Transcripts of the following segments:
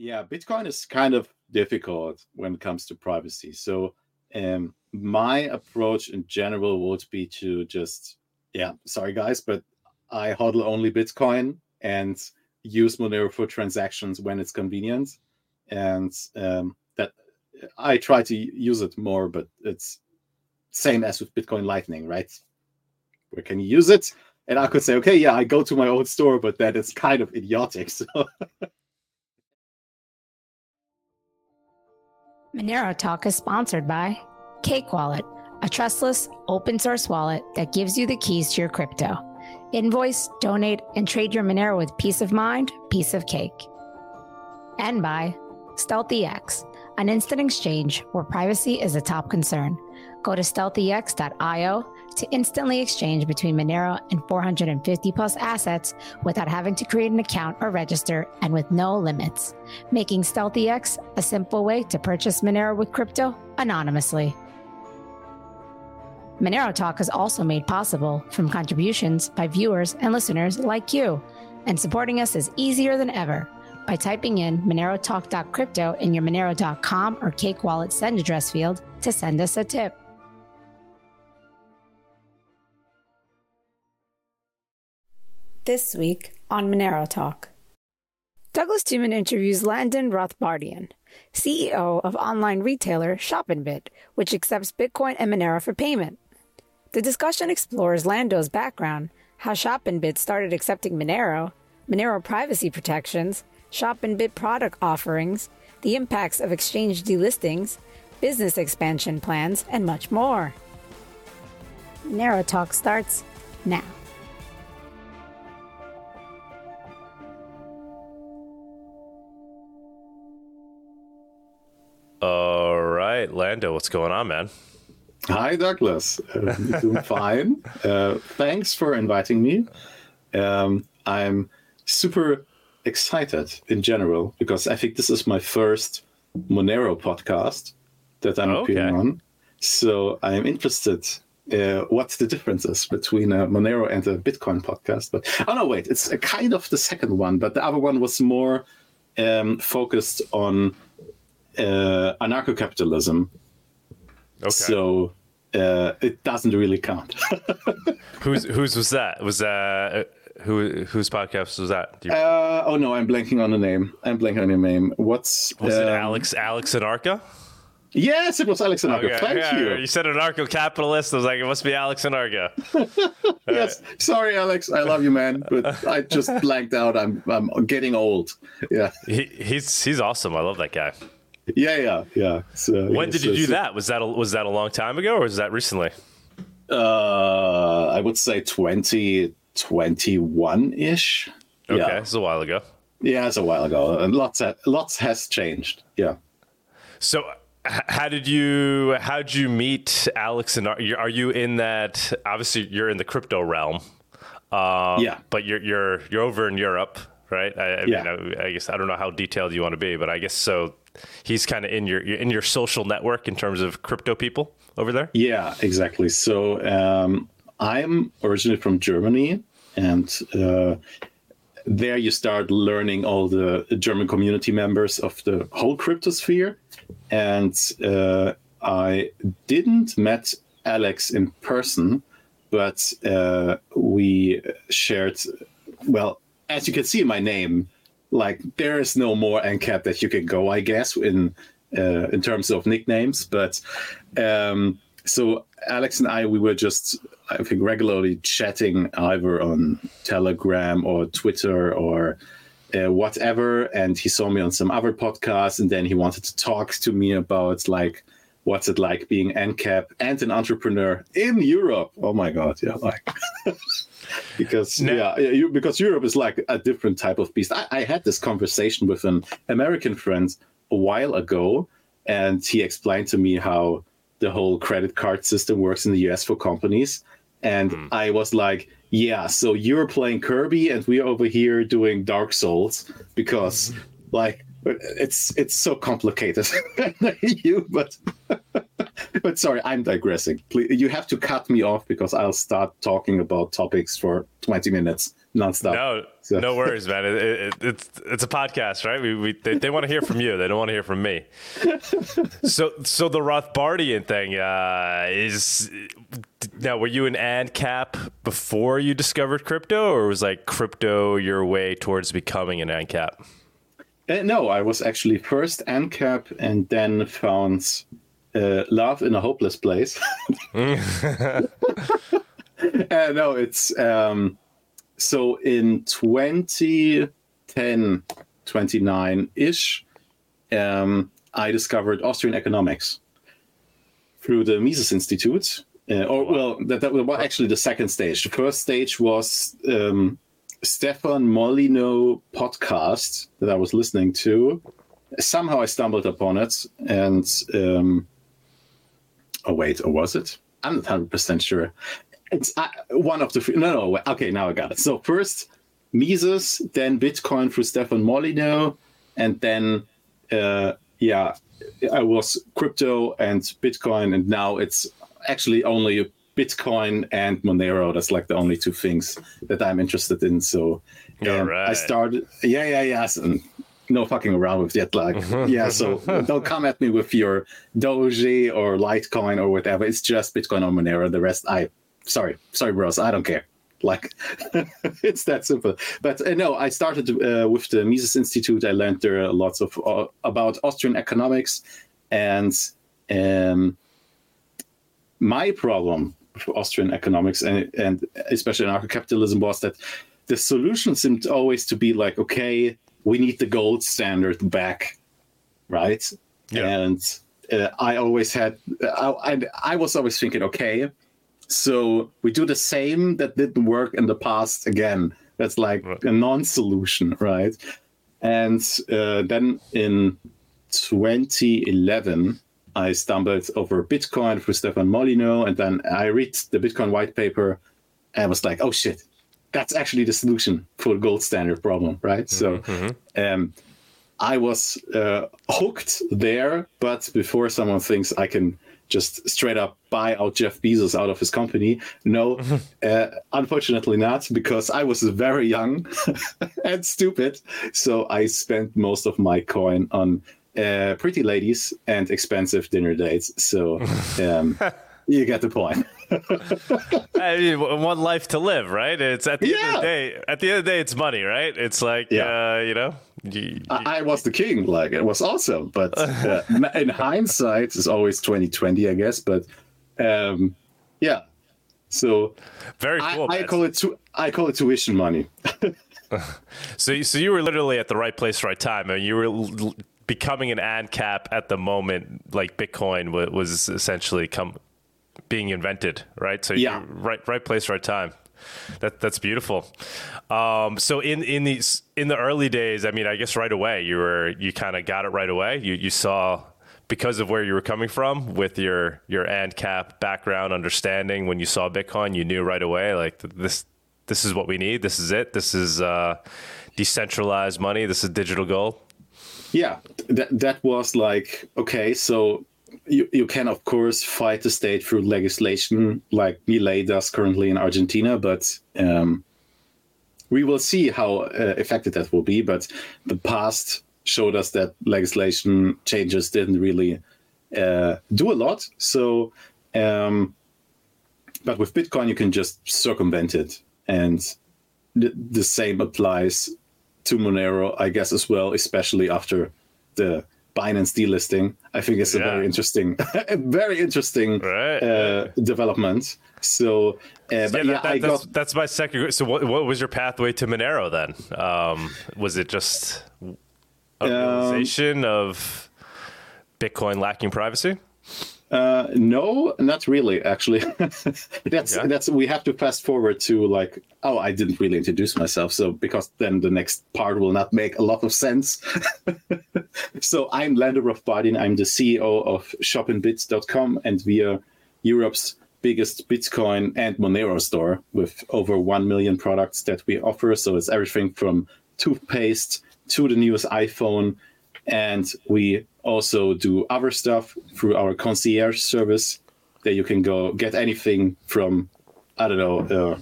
Yeah, Bitcoin is kind of difficult when it comes to privacy. So, um, my approach in general would be to just, yeah, sorry guys, but I hodl only Bitcoin and use Monero for transactions when it's convenient. And um, that I try to use it more, but it's same as with Bitcoin Lightning, right? Where can you use it? And I could say, okay, yeah, I go to my own store, but that is kind of idiotic. So Monero Talk is sponsored by Cake Wallet, a trustless open source wallet that gives you the keys to your crypto. Invoice, donate, and trade your Monero with peace of mind, piece of cake. And by StealthEX, an instant exchange where privacy is a top concern. Go to stealthex.io to instantly exchange between Monero and 450 plus assets without having to create an account or register and with no limits, making StealthEX a simple way to purchase Monero with crypto anonymously. Monero Talk is also made possible from contributions by viewers and listeners like you, and supporting us is easier than ever by typing in monerotalk.crypto in your monero.com or Cake Wallet send address field to send us a tip. This week on Monero Talk. Douglas Tuman interviews Lando Rothbardian, CEO of online retailer ShopInBit, which accepts Bitcoin and Monero for payment. The discussion explores Lando's background, how ShopInBit started accepting Monero, Monero privacy protections, ShopInBit product offerings, the impacts of exchange delistings, business expansion plans, and much more. Monero Talk starts now. All right, Lando, what's going on, man? Hi, Douglas. Uh, doing fine. Uh, thanks for inviting me. Um, I'm super excited in general because I think this is my first Monero podcast that I'm Okay. appearing on. So I'm interested uh, what the difference is between a Monero and a Bitcoin podcast. But oh no, wait, it's a kind of the second one, but the other one was more um, focused on uh, anarcho-capitalism. Okay. So uh, it doesn't really count. whose whose was that? Was that uh, who whose podcast was that? You, uh, oh no, I'm blanking on the name. I'm blanking on the name. What's was it um, Alex Alex Anarcha? Yes, it was Alex Anarcho. Okay, Thank yeah, you. You said anarcho-capitalist. I was like, it must be Alex Anarcha. Yes, sorry, Alex. I love you, man, but I just blanked out. I'm I'm getting old. Yeah, He, he's he's awesome. I love that guy. Yeah, yeah, yeah. So, When yeah, did so- you do so, that? Was that a, was that a long time ago, or was that recently? Uh, I would say 2021 ish. Okay, Yeah, it's a while ago. yeah, it's a while ago, and lots ha- lots has changed. Yeah. So, h- how did you how did you meet Alex and are you, are you in that? Obviously, you're in the crypto realm. Uh, Yeah. but you're you're you're over in Europe, right? I, I Yeah. mean, I, I guess I don't know how detailed you want to be, but I guess so. He's kind of in your in your social network in terms of crypto people over there. Yeah, exactly. So um, I'm originally from Germany, and uh, there you start learning all the German community members of the whole crypto sphere. And uh, I didn't met Alex in person, but uh, we shared. Well, as you can see my name, like there is no more NCAP that you can go, I guess, in uh, in terms of nicknames. But um, so Alex and I, we were just, I think, regularly chatting either on Telegram or Twitter or uh, whatever. And he saw me on some other podcasts, and then he wanted to talk to me about like what's it like being NCAP and an entrepreneur in Europe. Oh my god, yeah, like. because No. yeah, you, because Europe is like a different type of beast. I, I had this conversation with an American friend a while ago, and he explained to me how the whole credit card system works in the US for companies. And hmm. I was like, yeah, so you're playing Kirby and we're over here doing Dark Souls because mm-hmm. like it's it's so complicated. you but but sorry, I'm digressing. Please, you have to cut me off because I'll start talking about topics for 20 minutes nonstop. No, So- no worries, man. It, it, it's it's a podcast, right? We, we they, they want to hear from you. They don't want to hear from me. So so the Rothbardian thing uh, is now. Were you an ANCAP before you discovered crypto, or was like crypto your way towards becoming an ANCAP? Uh, no, I was actually first ANCAP and then found uh, love in a hopeless place. uh, no, it's um, so in 2010, 29 ish, um, I discovered Austrian economics through the Mises Institute. Uh, or, well, that, that was actually the second stage. The first stage was um, Stefan Molyneux podcast that I was listening to. Somehow I stumbled upon it, and um, oh wait, or was it? I'm not hundred percent sure. It's uh, one of the. No, no. Okay, now I got it. So first Mises, then Bitcoin through Stefan Molyneux, and then uh, yeah, I was crypto and Bitcoin, and now it's actually only Bitcoin and Monero. That's like the only two things that I'm interested in. So um, I started, yeah, yeah, yeah. and no fucking around with jet lag. yeah, so don't come at me with your Doge or Litecoin or whatever. It's just Bitcoin or Monero. The rest, I sorry, sorry, bros, I don't care. Like it's that simple. But uh, no, I started uh, with the Mises Institute. I learned there lots of uh, about Austrian economics, and um, my problem Austrian economics and and especially anarcho-capitalism was that the solution seemed always to be like, okay, we need the gold standard back, right? Yeah. And uh, I always had, I, I, I was always thinking, okay, so we do the same that didn't work in the past again. That's like Right. a non-solution, right? And uh, then in 2011, I stumbled over Bitcoin through Stefan Molyneux, and then I read the Bitcoin white paper, and was like, "Oh shit, that's actually the solution for the gold standard problem, right?" So, um, I was uh, hooked there, but before someone thinks I can just straight up buy out Jeff Bezos out of his company, no, uh, unfortunately not, because I was very young and stupid. So I spent most of my coin on uh, pretty ladies and expensive dinner dates. So um, you get the point. I mean, one life to live, right? It's at the end of the day. At the end of the day, it's money, right? It's like, Yeah. uh, you know, you, I, I was the king. Like it was awesome, but uh, in hindsight, it's always twenty twenty, I guess. But um, yeah, so very cool. I man. call it tu- I call it tuition money. So, you- so you were literally at the right place, right time. I mean, you were becoming an ANCAP at the moment, like Bitcoin wa- was essentially come being invented, right? So, Yeah. right, right place, right time. That that's beautiful. Um, so in in these in the early days, I mean, I guess right away you were you kind of got it right away. You you saw because of where you were coming from with your your ANCAP background understanding. When you saw Bitcoin, you knew right away like this this is what we need. This is it. This is uh, decentralized money. This is digital gold. Yeah, that that was like okay. So you you can of course fight the state through legislation, like Milei does currently in Argentina, but um, we will see how uh, effective that will be. But the past showed us that legislation changes didn't really uh, do a lot. So, um, but with Bitcoin, you can just circumvent it, and the, the same applies to Monero, I guess, as well, especially after the Binance delisting. I think it's a Yeah. very interesting, very interesting Right. uh, development. So, uh, but Yeah, yeah, that, I that's, got that's my second. So, what, what was your pathway to Monero then? Um, was it just a Um, realization of Bitcoin lacking privacy? Uh, no, not really. Actually, that's Okay. that's we have to fast forward to like oh I didn't really introduce myself so because then the next part will not make a lot of sense. so I'm Lando Rothbardian. I'm the CEO of ShopInBits.com and we are Europe's biggest Bitcoin and Monero store with over one million products that we offer. So it's everything from toothpaste to the newest iPhone and we also do other stuff through our concierge service that you can go get anything from i don't know uh,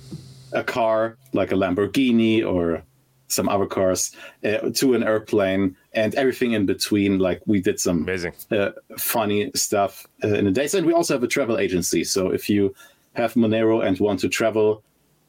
a car like a Lamborghini or some other cars uh, to an airplane and everything in between. Like we did some Amazing. uh, funny stuff uh, in the days, and we also have a travel agency. So if you have Monero and want to travel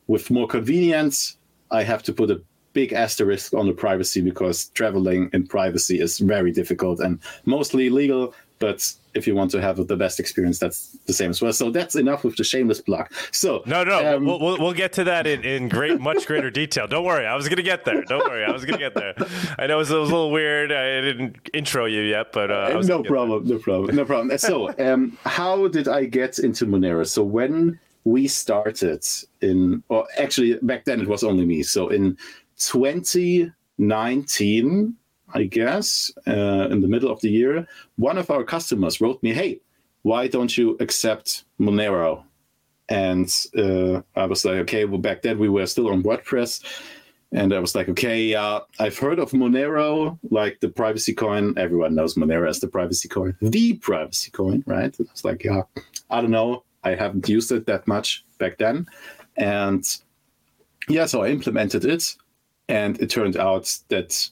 with more convenience, I have to put a big asterisk on the privacy because traveling in privacy is very difficult and mostly illegal. But if you want to have the best experience, that's the same as well. So that's enough with the shameless plug. So No, no, um, we'll, we'll, we'll get to that in, in great, much greater detail. Don't worry, I was gonna get there. Don't worry, I was gonna get there. I know it was, it was a little weird. I didn't intro you yet, but uh, no problem, no problem, no problem. So, um, how did I get into Monero? So when we started in, or actually back then it was only me. So in 2019, I guess, uh, in the middle of the year, one of our customers wrote me, "Hey, why don't you accept Monero?" And uh, I was like, "Okay." Well, back then we were still on WordPress. And I was like, okay, uh, I've heard of Monero, like the privacy coin. Everyone knows Monero as the privacy coin, the privacy coin, right? And I was like, yeah, I don't know. I haven't used it that much back then. And yeah, so I implemented it. And it turned out that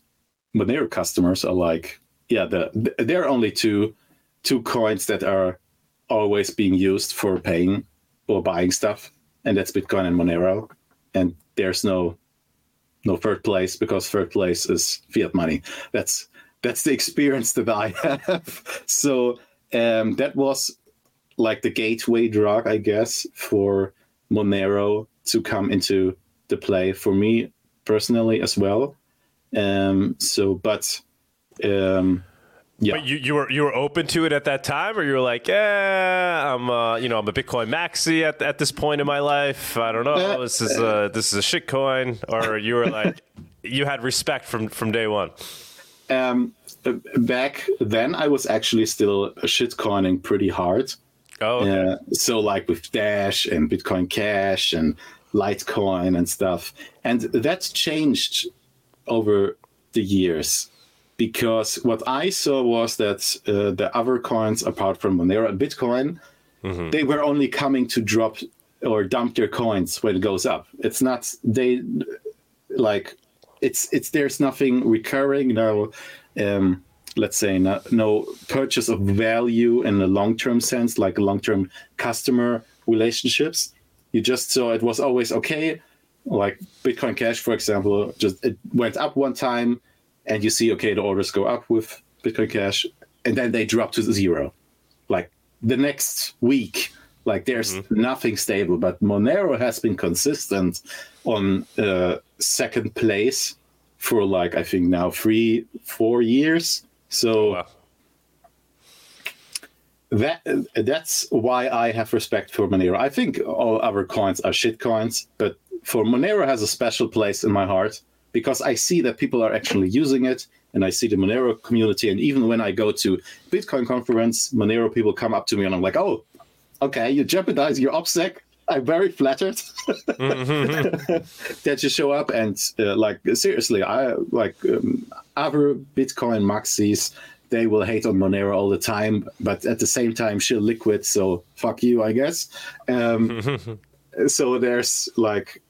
Monero customers are like, yeah, the, there are only two two coins that are always being used for paying or buying stuff, and that's Bitcoin and Monero. And there's no no third place because third place is fiat money. That's that's the experience that I have. So um, that was like the gateway drug, I guess, for Monero to come into the play for me personally as well. Um, so, but um, yeah. But you, you were you were open to it at that time, or you were like, yeah, I'm uh, you know I'm a Bitcoin maxi at, at this point in my life. I don't know. This is a this is a shit coin, or you were like, you had respect from from day one. um, back then, I was actually still shit coining pretty hard. Oh, okay. Uh, so like with Dash and Bitcoin Cash and Litecoin and stuff, and that's changed over the years because what I saw was that uh, the other coins, apart from Monero and Bitcoin, they were only coming to drop or dump their coins when it goes up. It's not they like it's it's there's nothing recurring no um let's say no, no purchase of value in a long-term sense like long-term customer relationships you just saw it was always okay like bitcoin cash for example just it went up one time and you see okay the orders go up with bitcoin cash and then they drop to zero. Like the next week like there's nothing stable but monero has been consistent on uh, second place for like i think now three four years. So Wow. That that's why I have respect for Monero. I think all other coins are shit coins, but for Monero has a special place in my heart because I see that people are actually using it, and I see the Monero community. And even when I go to Bitcoin conference, Monero people come up to me, and I'm like, "Oh, okay, you jeopardize your OPSEC." I'm very flattered that you show up and uh, like seriously, I like um, other Bitcoin maxis. They will hate on Monero all the time, but at the same time, shill Liquid. So fuck you, I guess. Um, so there's like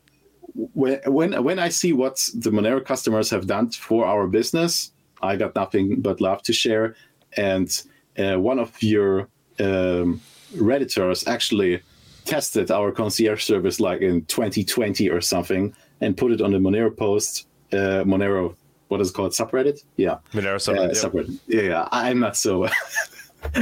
when when when I see what the Monero customers have done for our business, I got nothing but love to share. And uh, one of your um, redditors actually tested our concierge service like in 2020 or something and put it on the Monero post. Uh, Monero, what is it called? Subreddit? Yeah. Monero Uh, subreddit, yeah. subreddit. Yeah, yeah, I'm not so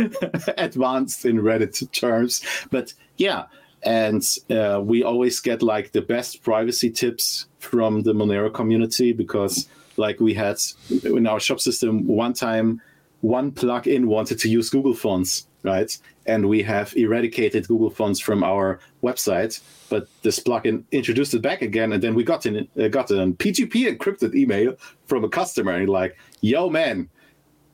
advanced in Reddit terms, but yeah. And uh, we always get like the best privacy tips from the Monero community because, like, we had in our shop system one time, one plugin wanted to use Google Fonts, right? And we have eradicated Google Fonts from our website, but this plugin introduced it back again, and then we got an uh, got a PGP encrypted email from a customer, and like, "Yo, man,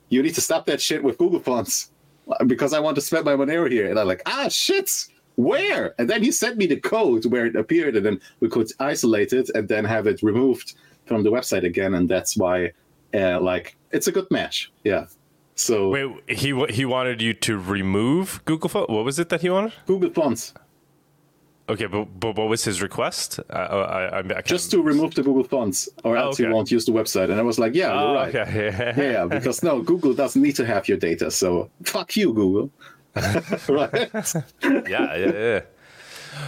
you need to stop that shit with Google Fonts because I want to spend my Monero here. And I'm like, ah, shit, where? And then he sent me the code where it appeared, and then we could isolate it and then have it removed from the website again. And that's why, uh, like, it's a good match. Yeah. So Wait, he he wanted you to remove Google Phone. What was it that he wanted? Google Fonts. Okay, but, but what was his request? I, I, I, Just to remove the Google fonts, or Oh, else okay. you won't use the website. And I was like, yeah, Oh, you're ah, right. okay. Yeah, yeah, because no, Google doesn't need to have your data. So fuck you, Google. right? yeah, yeah, yeah.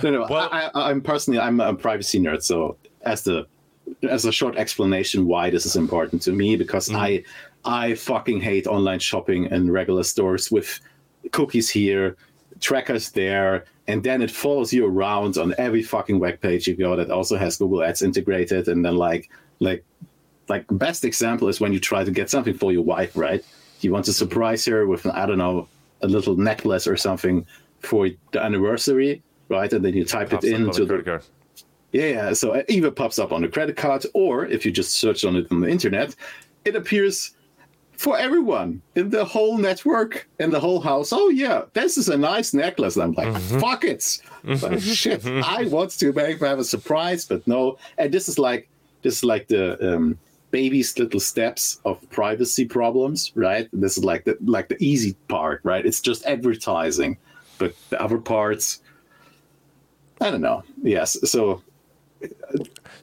No, no. Well- I, I, I'm personally, I'm a privacy nerd. So as the as a short explanation why this is important to me, because mm-hmm. I I fucking hate online shopping and regular stores with cookies here, trackers there, and then it follows you around on every fucking web page you go that also has Google Ads integrated, and then like like like best example is when you try to get something for your wife, right? You want to surprise her with an I don't know a little necklace or something for the anniversary, right? And then you type it the into credit the card. yeah, yeah. So it either pops up on the credit card, or if you just search on it on the internet, it appears for everyone in the whole network, in the whole house. Oh yeah, this is a nice necklace. And I'm like, mm-hmm. fuck it. Like, mm-hmm. shit, mm-hmm. I want to make have a surprise, but no. And this is like this is like the um, baby's little steps of privacy problems, right? This is like the like the easy part, right? It's just advertising, but the other parts. I don't know. Yes. So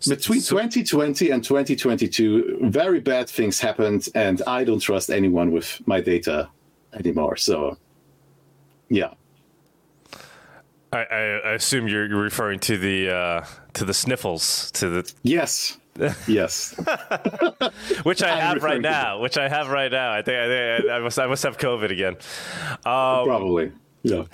between 2020 and 2022, very bad things happened, and I don't trust anyone with my data anymore. So, yeah. I, I, assume you're, you're referring to the uh, to the sniffles, to the Yes. Yes. which I have right now. Which I have right now. I think I, think I, I must I must have COVID again. Um, Probably. Yeah.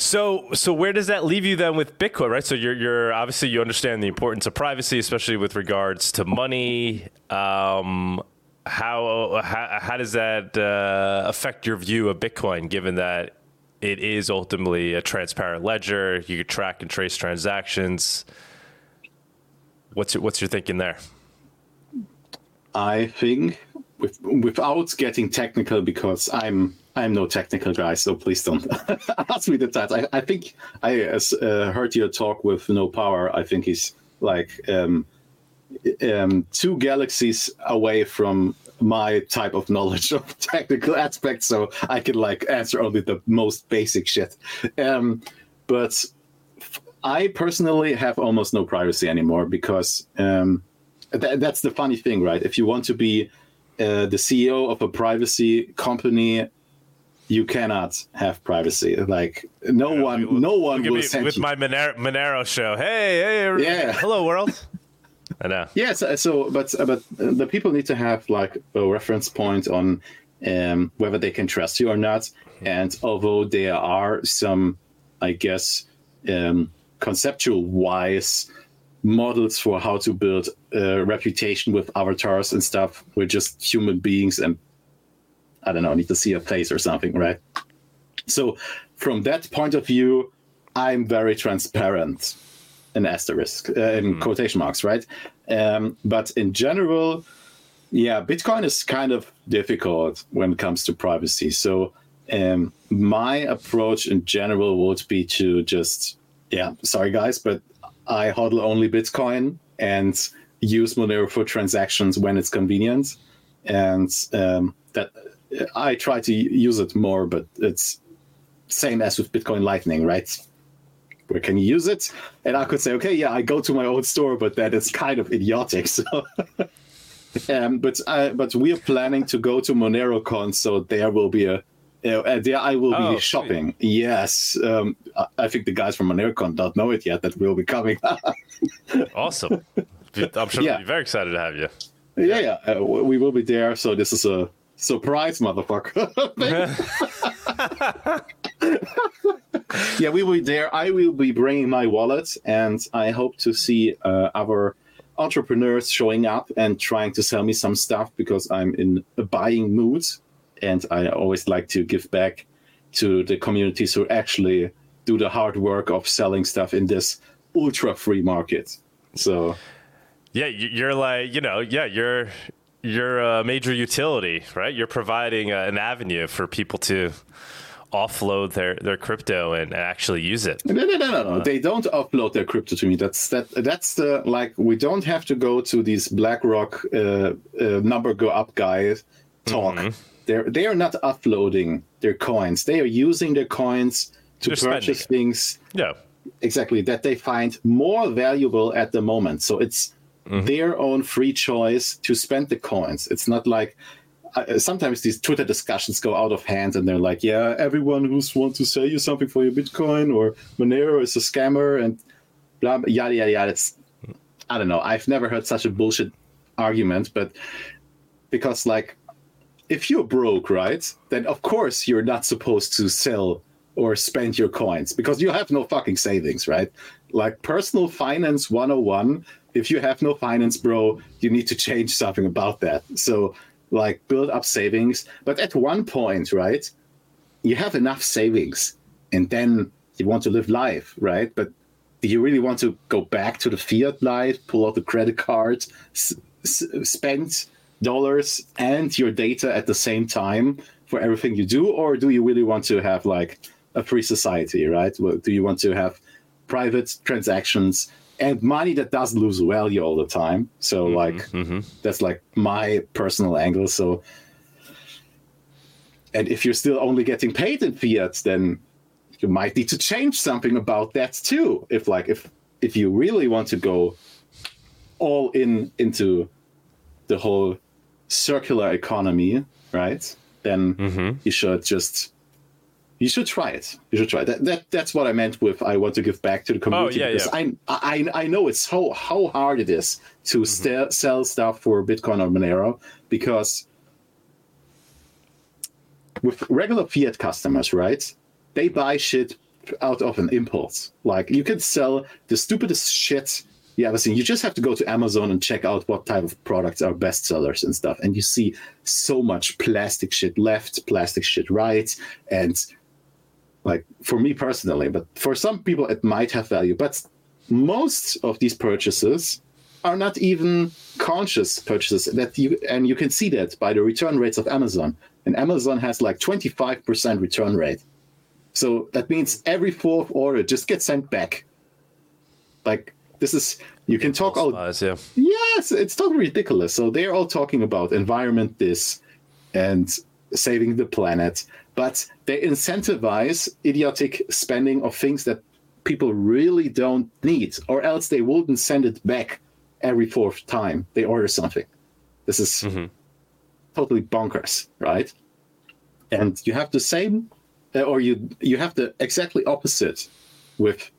So, so where does that leave you then with Bitcoin, right? So you're, you're obviously you understand the importance of privacy, especially with regards to money. Um, how, how how does that uh, affect your view of Bitcoin, given that it is ultimately a transparent ledger? You could track and trace transactions. What's your, what's your thinking there? I think, with, without getting technical, because I'm I'm no technical guy, so please don't ask me the that. I, I think I uh, heard your talk with No Power. I think he's like um, um, two galaxies away from my type of knowledge of technical aspects, so I can like answer only the most basic shit. Um, but I personally have almost no privacy anymore because um, th- that's the funny thing, right? If you want to be uh, the CEO of a privacy company, you cannot have privacy. Like no one, no one will me send with you. my Monero, Monero show. Hey, hey, everybody. Yeah. hello world. I know. Yes, uh, so but but the people need to have like a reference point on um, whether they can trust you or not. And although there are some, I guess, um, conceptual wise models for how to build a reputation with avatars and stuff, we're just human beings and I don't know, need to see a face or something, right? So from that point of view, I'm very transparent an asterisk uh, in quotation marks, right? Um, but in general, yeah, Bitcoin is kind of difficult when it comes to privacy. So um, my approach in general would be to just, yeah, sorry guys, but I hodl only Bitcoin and use Monero for transactions when it's convenient, and um, that I try to use it more, but it's same as with Bitcoin Lightning, right? where can you use it? And I could say, okay, yeah, I go to my own store, but that is kind of idiotic. So, um, but uh, but we are planning to go to MoneroKon, so there will be a. Uh, there I will Oh, be sweet. shopping. Yes, um, I, I think the guys from MoneroKon don't know it yet that we'll be coming. Awesome. I'm sure Yeah. they'll be very excited to have you. yeah, yeah, uh, we will be there. So this is a surprise, motherfucker. yeah, we will be there. I will be bringing my wallet, and I hope to see uh, other entrepreneurs showing up and trying to sell me some stuff because I'm in a buying mood, and I always like to give back to the communities who actually do the hard work of selling stuff in this ultra free market. So Yeah, you- you're like, you know, yeah, you're you're a major utility, right? You're providing uh, an avenue for people to offload their their crypto and actually use it. No, no, no, no, no. They don't upload their crypto to me. That's that. That's the like. We don't have to go to these BlackRock uh, uh, number go up guys talk. Mm-hmm. They're they are not uploading their coins. They are using their coins to They're purchase it. things. Yeah. exactly that they find more valuable at the moment. So it's mm-hmm. their own free choice to spend the coins. It's not like uh, sometimes these Twitter discussions go out of hand, and they're like, "Yeah, everyone who's want to sell you something for your Bitcoin or Monero is a scammer," and blah, blah yada yada yada. It's I don't know. I've never heard such a bullshit argument, but because like if you're broke, right, then of course you're not supposed to sell or spend your coins because you have no fucking savings, right? Like personal finance 101, if you have no finance, bro, you need to change something about that. So, like, build up savings. But at one point, right, you have enough savings and then you want to live life, right? But do you really want to go back to the fiat life, pull out the credit card, s- s- spend dollars and your data at the same time for everything you do, or do you really want to have like a free society, right? Do you want to have private transactions and money that doesn't lose value all the time? So, mm-hmm, like, mm-hmm. that's like my personal angle. So, and if you're still only getting paid in fiat, then you might need to change something about that too. If like if if you really want to go all in into the whole circular economy, right? Then mm-hmm. you should just you should try it. You should try it. that. That that's what I meant with I want to give back to the community. Oh, yeah, because yeah. I, I I know it's how how hard it is to mm-hmm. st- sell stuff for Bitcoin or Monero because with regular fiat customers, right? They buy shit out of an impulse. Like you can sell the stupidest shit you ever seen. You just have to go to Amazon and check out what type of products are best sellers and stuff. And you see so much plastic shit left, plastic shit right. And like for me personally, but for some people it might have value. But most of these purchases are not even conscious purchases that you and you can see that by the return rates of Amazon. And Amazon has like 25% return rate. So that means every fourth order just gets sent back. Like this is you can talk all yeah. yes it's totally ridiculous so they're all talking about environment this and saving the planet but they incentivize idiotic spending of things that people really don't need or else they wouldn't send it back every fourth time they order something this is mm-hmm. totally bonkers right and you have the same uh, or you you have the exactly opposite with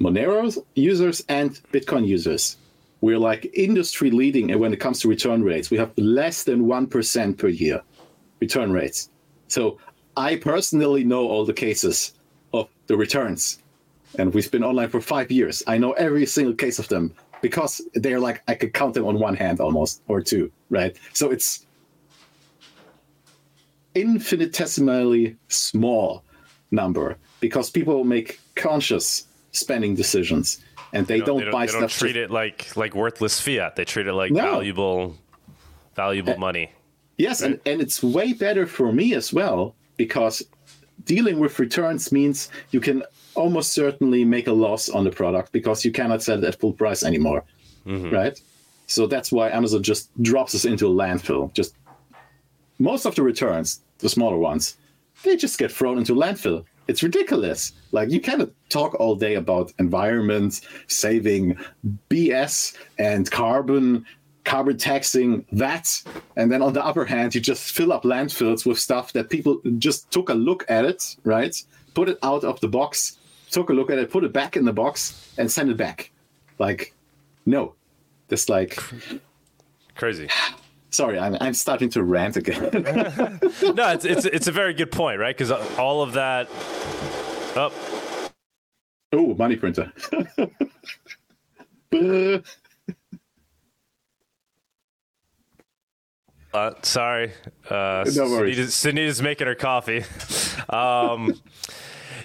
Monero users and Bitcoin users. We're like industry leading and when it comes to return rates. We have less than 1% per year return rates. So I personally know all the cases of the returns. And we've been online for five years. I know every single case of them because they're like, I could count them on one hand almost or two, right? So it's infinitesimally small number because people make conscious spending decisions, and they, don't, they don't, buy they stuff. Don't treat it like like worthless fiat. They treat it like no. valuable, valuable uh, money. Yes, right? and, and it's way better for me as well because dealing with returns means you can almost certainly make a loss on the product because you cannot sell it at full price anymore, mm-hmm. right? So that's why Amazon just drops us into a landfill. Just most of the returns, the smaller ones, they just get thrown into landfill it's ridiculous. Like you cannot talk all day about environment, saving BS and carbon, carbon taxing that, and then on the other hand, you just fill up landfills with stuff that people just took a look at it, right? Put it out of the box, took a look at it, put it back in the box, and send it back. Like, no, just like crazy. Sorry, I'm, I'm starting to rant again. no, it's, it's it's a very good point, right? Because all of that. Oh. Oh, money printer. uh, sorry. Uh. Sunita's making her coffee. Um,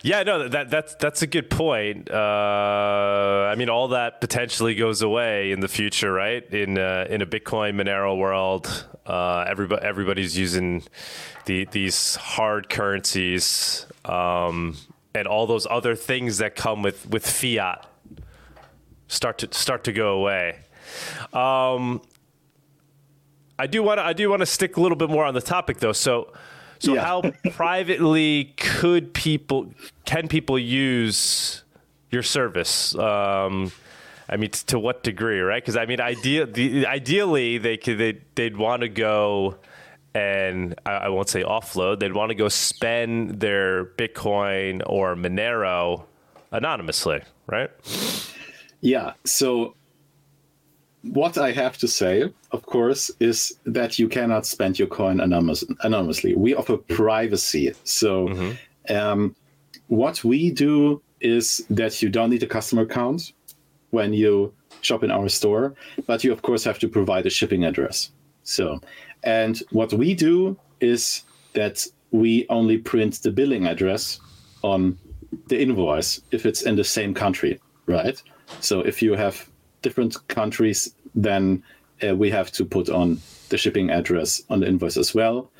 yeah, no, that that's that's a good point. Uh, I mean, all that potentially goes away in the future, right? In uh, in a Bitcoin Monero world, uh, everybody everybody's using the these hard currencies um, and all those other things that come with with fiat start to start to go away. Um, I do want to I do want to stick a little bit more on the topic though. So so yeah. how privately could people can people use your service? Um, I mean, to what degree, right? Because I mean, idea, the, ideally, they could they, they'd want to go and I, I, won't say offload. They'd want to go spend their Bitcoin or Monero anonymously, right? Yeah. So what I have to say, of course, is that you cannot spend your coin anonymous, anonymously. We offer privacy. So, mm-hmm. um, what we do is that you don't need a customer account when you shop in our store, but you, of course, have to provide a shipping address. So, and what we do is that we only print the billing address on the invoice if it's in the same country, right? So, if you have different countries, then uh, we have to put on the shipping address on the invoice as well.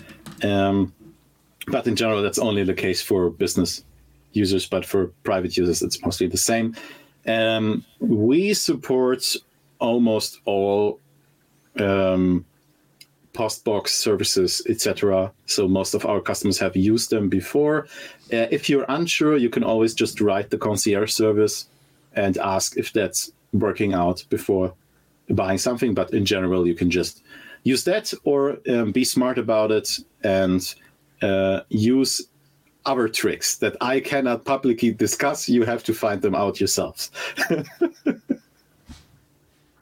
Um, but in general, that's only the case for business users, but for private users, it's mostly the same. Um, we support almost all um, postbox services, etc. So most of our customers have used them before. Uh, if you're unsure, you can always just write the concierge service and ask if that's working out before buying something. But in general, you can just use that or um, be smart about it and uh, use other tricks that I cannot publicly discuss. You have to find them out yourselves.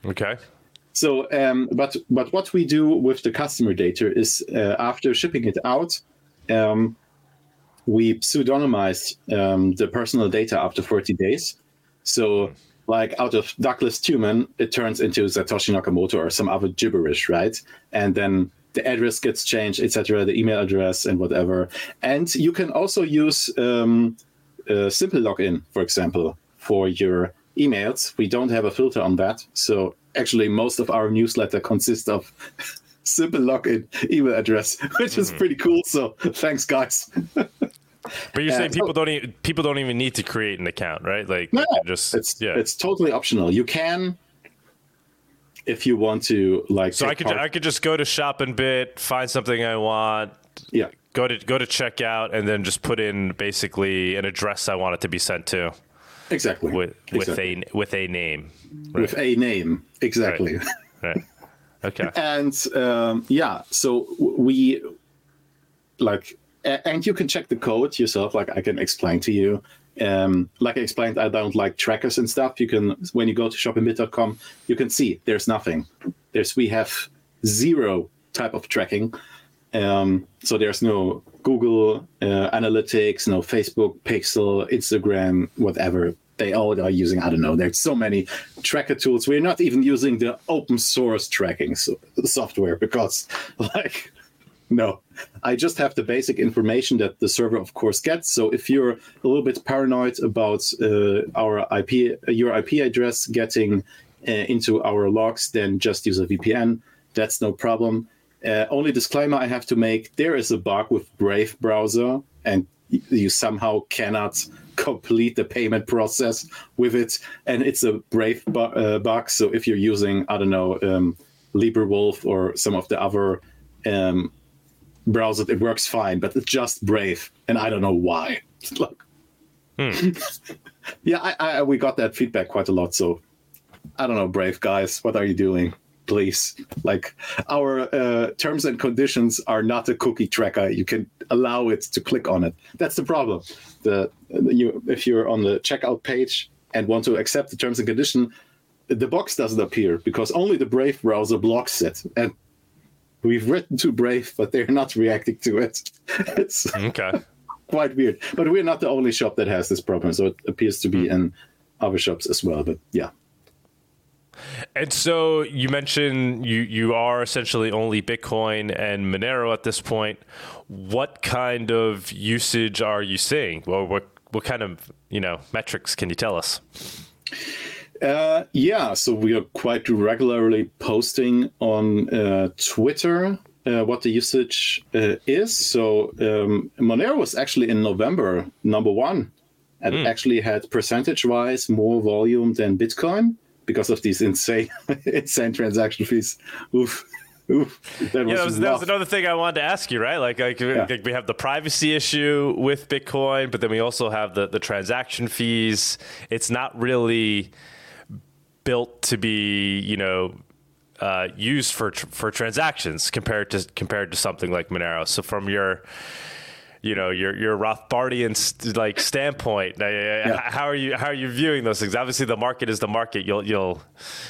okay. So, um, but but what we do with the customer data is uh, after shipping it out, um, we pseudonymize um, the personal data after 40 days. So like out of Douglas Tuman, it turns into Satoshi Nakamoto or some other gibberish, right? And then the address gets changed, etc., the email address and whatever. And you can also use um, simple login, for example, for your emails. We don't have a filter on that, so actually most of our newsletter consists of simple login email address, which is mm-hmm. pretty cool. So thanks, guys. But you're saying people so, don't even people don't even need to create an account, right? Like no, just it's yeah. it's totally optional. You can if you want to like So I could part- I could just go to ShopInBit, find something I want. Yeah. Go to go to checkout and then just put in basically an address I want it to be sent to. Exactly. With with exactly. a with a name. Right. With a name. Exactly. Right. right. Okay. and um, yeah, so we like and you can check the code yourself like i can explain to you. Um, like i explained i don't like trackers and stuff. You can when you go to shopinbit.com you can see there's nothing. There's we have zero type of tracking. Um, so there's no google uh, analytics no facebook pixel instagram whatever. They all are using i don't know there's so many tracker tools. We're not even using the open source tracking so, software because like no, I just have the basic information that the server, of course, gets. So if you're a little bit paranoid about uh, our IP, your IP address getting uh, into our logs, then just use a VPN. That's no problem. Uh, only disclaimer I have to make: there is a bug with Brave browser, and you somehow cannot complete the payment process with it, and it's a Brave bu- uh, bug. So if you're using, I don't know, um, LibreWolf or some of the other um, browser it works fine, but it's just Brave, and I don't know why. Look, hmm. yeah, I, I, we got that feedback quite a lot. So I don't know, Brave guys, what are you doing? Please, like our uh, terms and conditions are not a cookie tracker. You can allow it to click on it. That's the problem. The you if you're on the checkout page and want to accept the terms and condition, the box doesn't appear because only the Brave browser blocks it, and we've written to Brave, but they're not reacting to it. it's okay. quite weird. But we're not the only shop that has this problem, so it appears to be mm. in other shops as well. But yeah. And so you mentioned you you are essentially only Bitcoin and Monero at this point. What kind of usage are you seeing? Well, what what kind of you know metrics can you tell us? Uh, yeah, so we are quite regularly posting on uh, Twitter uh, what the usage uh, is. So um, Monero was actually in November number one, and mm. actually had percentage-wise more volume than Bitcoin because of these insane, insane transaction fees. Oof. Oof, that, yeah, was, that, was, that was another thing I wanted to ask you, right? Like, like, yeah. like, we have the privacy issue with Bitcoin, but then we also have the, the transaction fees. It's not really built to be, you know, uh, used for for transactions compared to compared to something like Monero. So from your you know your your Rothbardian like standpoint. Yeah. How are you how are you viewing those things? Obviously, the market is the market. You'll you'll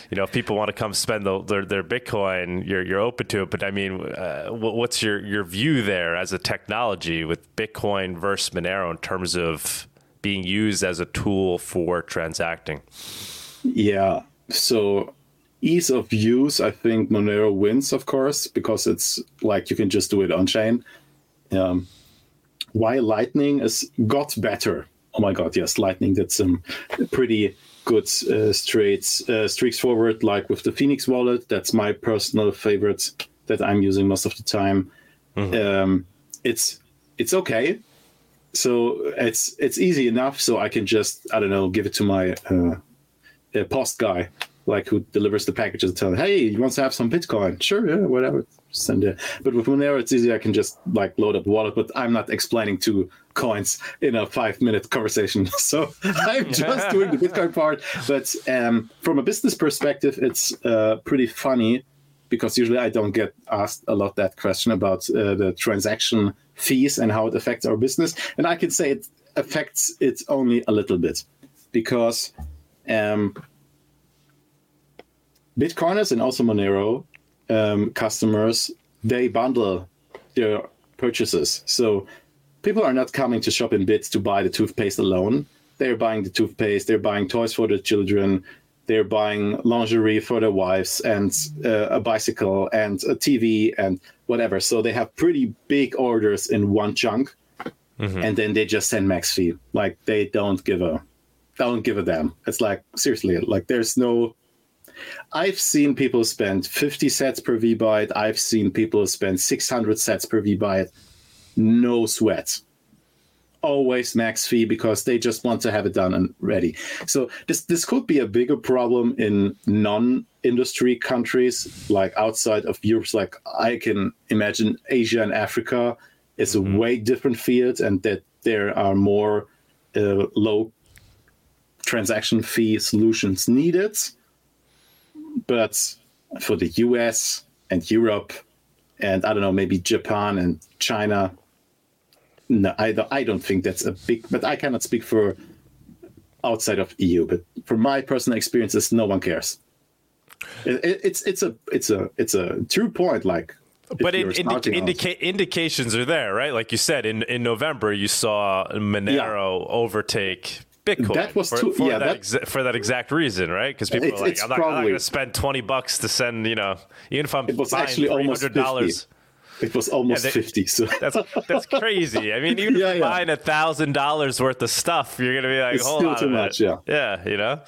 you know if people want to come spend the, their their Bitcoin, you're you're open to it. But I mean, uh, what's your your view there as a technology with Bitcoin versus Monero in terms of being used as a tool for transacting? Yeah. So ease of use, I think Monero wins, of course, because it's like you can just do it on chain. Um, why Lightning has got better. Oh my God, yes, Lightning did some pretty good uh, straight uh, streaks forward, like with the Phoenix wallet. That's my personal favorite that I'm using most of the time. Mm-hmm. Um, it's it's okay. So it's it's easy enough. So I can just I don't know give it to my uh, uh post guy, like who delivers the packages and tell hey, you want to have some Bitcoin? Sure, yeah, whatever send it. But with Monero, it's easy. I can just like load up wallet, but I'm not explaining two coins in a five minute conversation. So I'm just doing the Bitcoin part. But um, from a business perspective, it's uh, pretty funny because usually I don't get asked a lot that question about uh, the transaction fees and how it affects our business. And I can say it affects it only a little bit because um, Bitcoiners and also Monero um, customers they bundle their purchases. So people are not coming to ShopInBits to buy the toothpaste alone. They're buying the toothpaste. They're buying toys for the children. They're buying lingerie for their wives and uh, a bicycle and a TV and whatever. So they have pretty big orders in one chunk, mm-hmm. and then they just send max fee. Like they don't give a don't give a damn. It's like seriously, like there's no I've seen people spend 50 sats per vbyte. I've seen people spend 600 sats per vbyte. No sweat. Always max fee because they just want to have it done and ready. So this this could be a bigger problem in non-industry countries like outside of Europe. Like I can imagine Asia and Africa is mm-hmm. a way different field, and that there are more uh, low transaction fee solutions needed but for the US and Europe and I don't know, maybe Japan and China, no, I don't, I don't think that's a big, but I cannot speak for outside of EU. But from my personal experiences, no one cares. It, it, it's it's a it's a it's a true point. Like, but in, indi- indica- indications are there, right? Like you said, in in November, you saw Monero yeah. overtake Bitcoin. That was for, too, for yeah, that, that for that exact reason, right? Because people are like, I'm not, not going to spend twenty bucks to send, you know, even if I'm it was actually almost dollars. It was almost yeah, they, fifty. So that's that's crazy. I mean, even yeah, if you're yeah. buying a thousand dollars worth of stuff, you're gonna be like, it's hold still too much. Yeah, yeah, you know.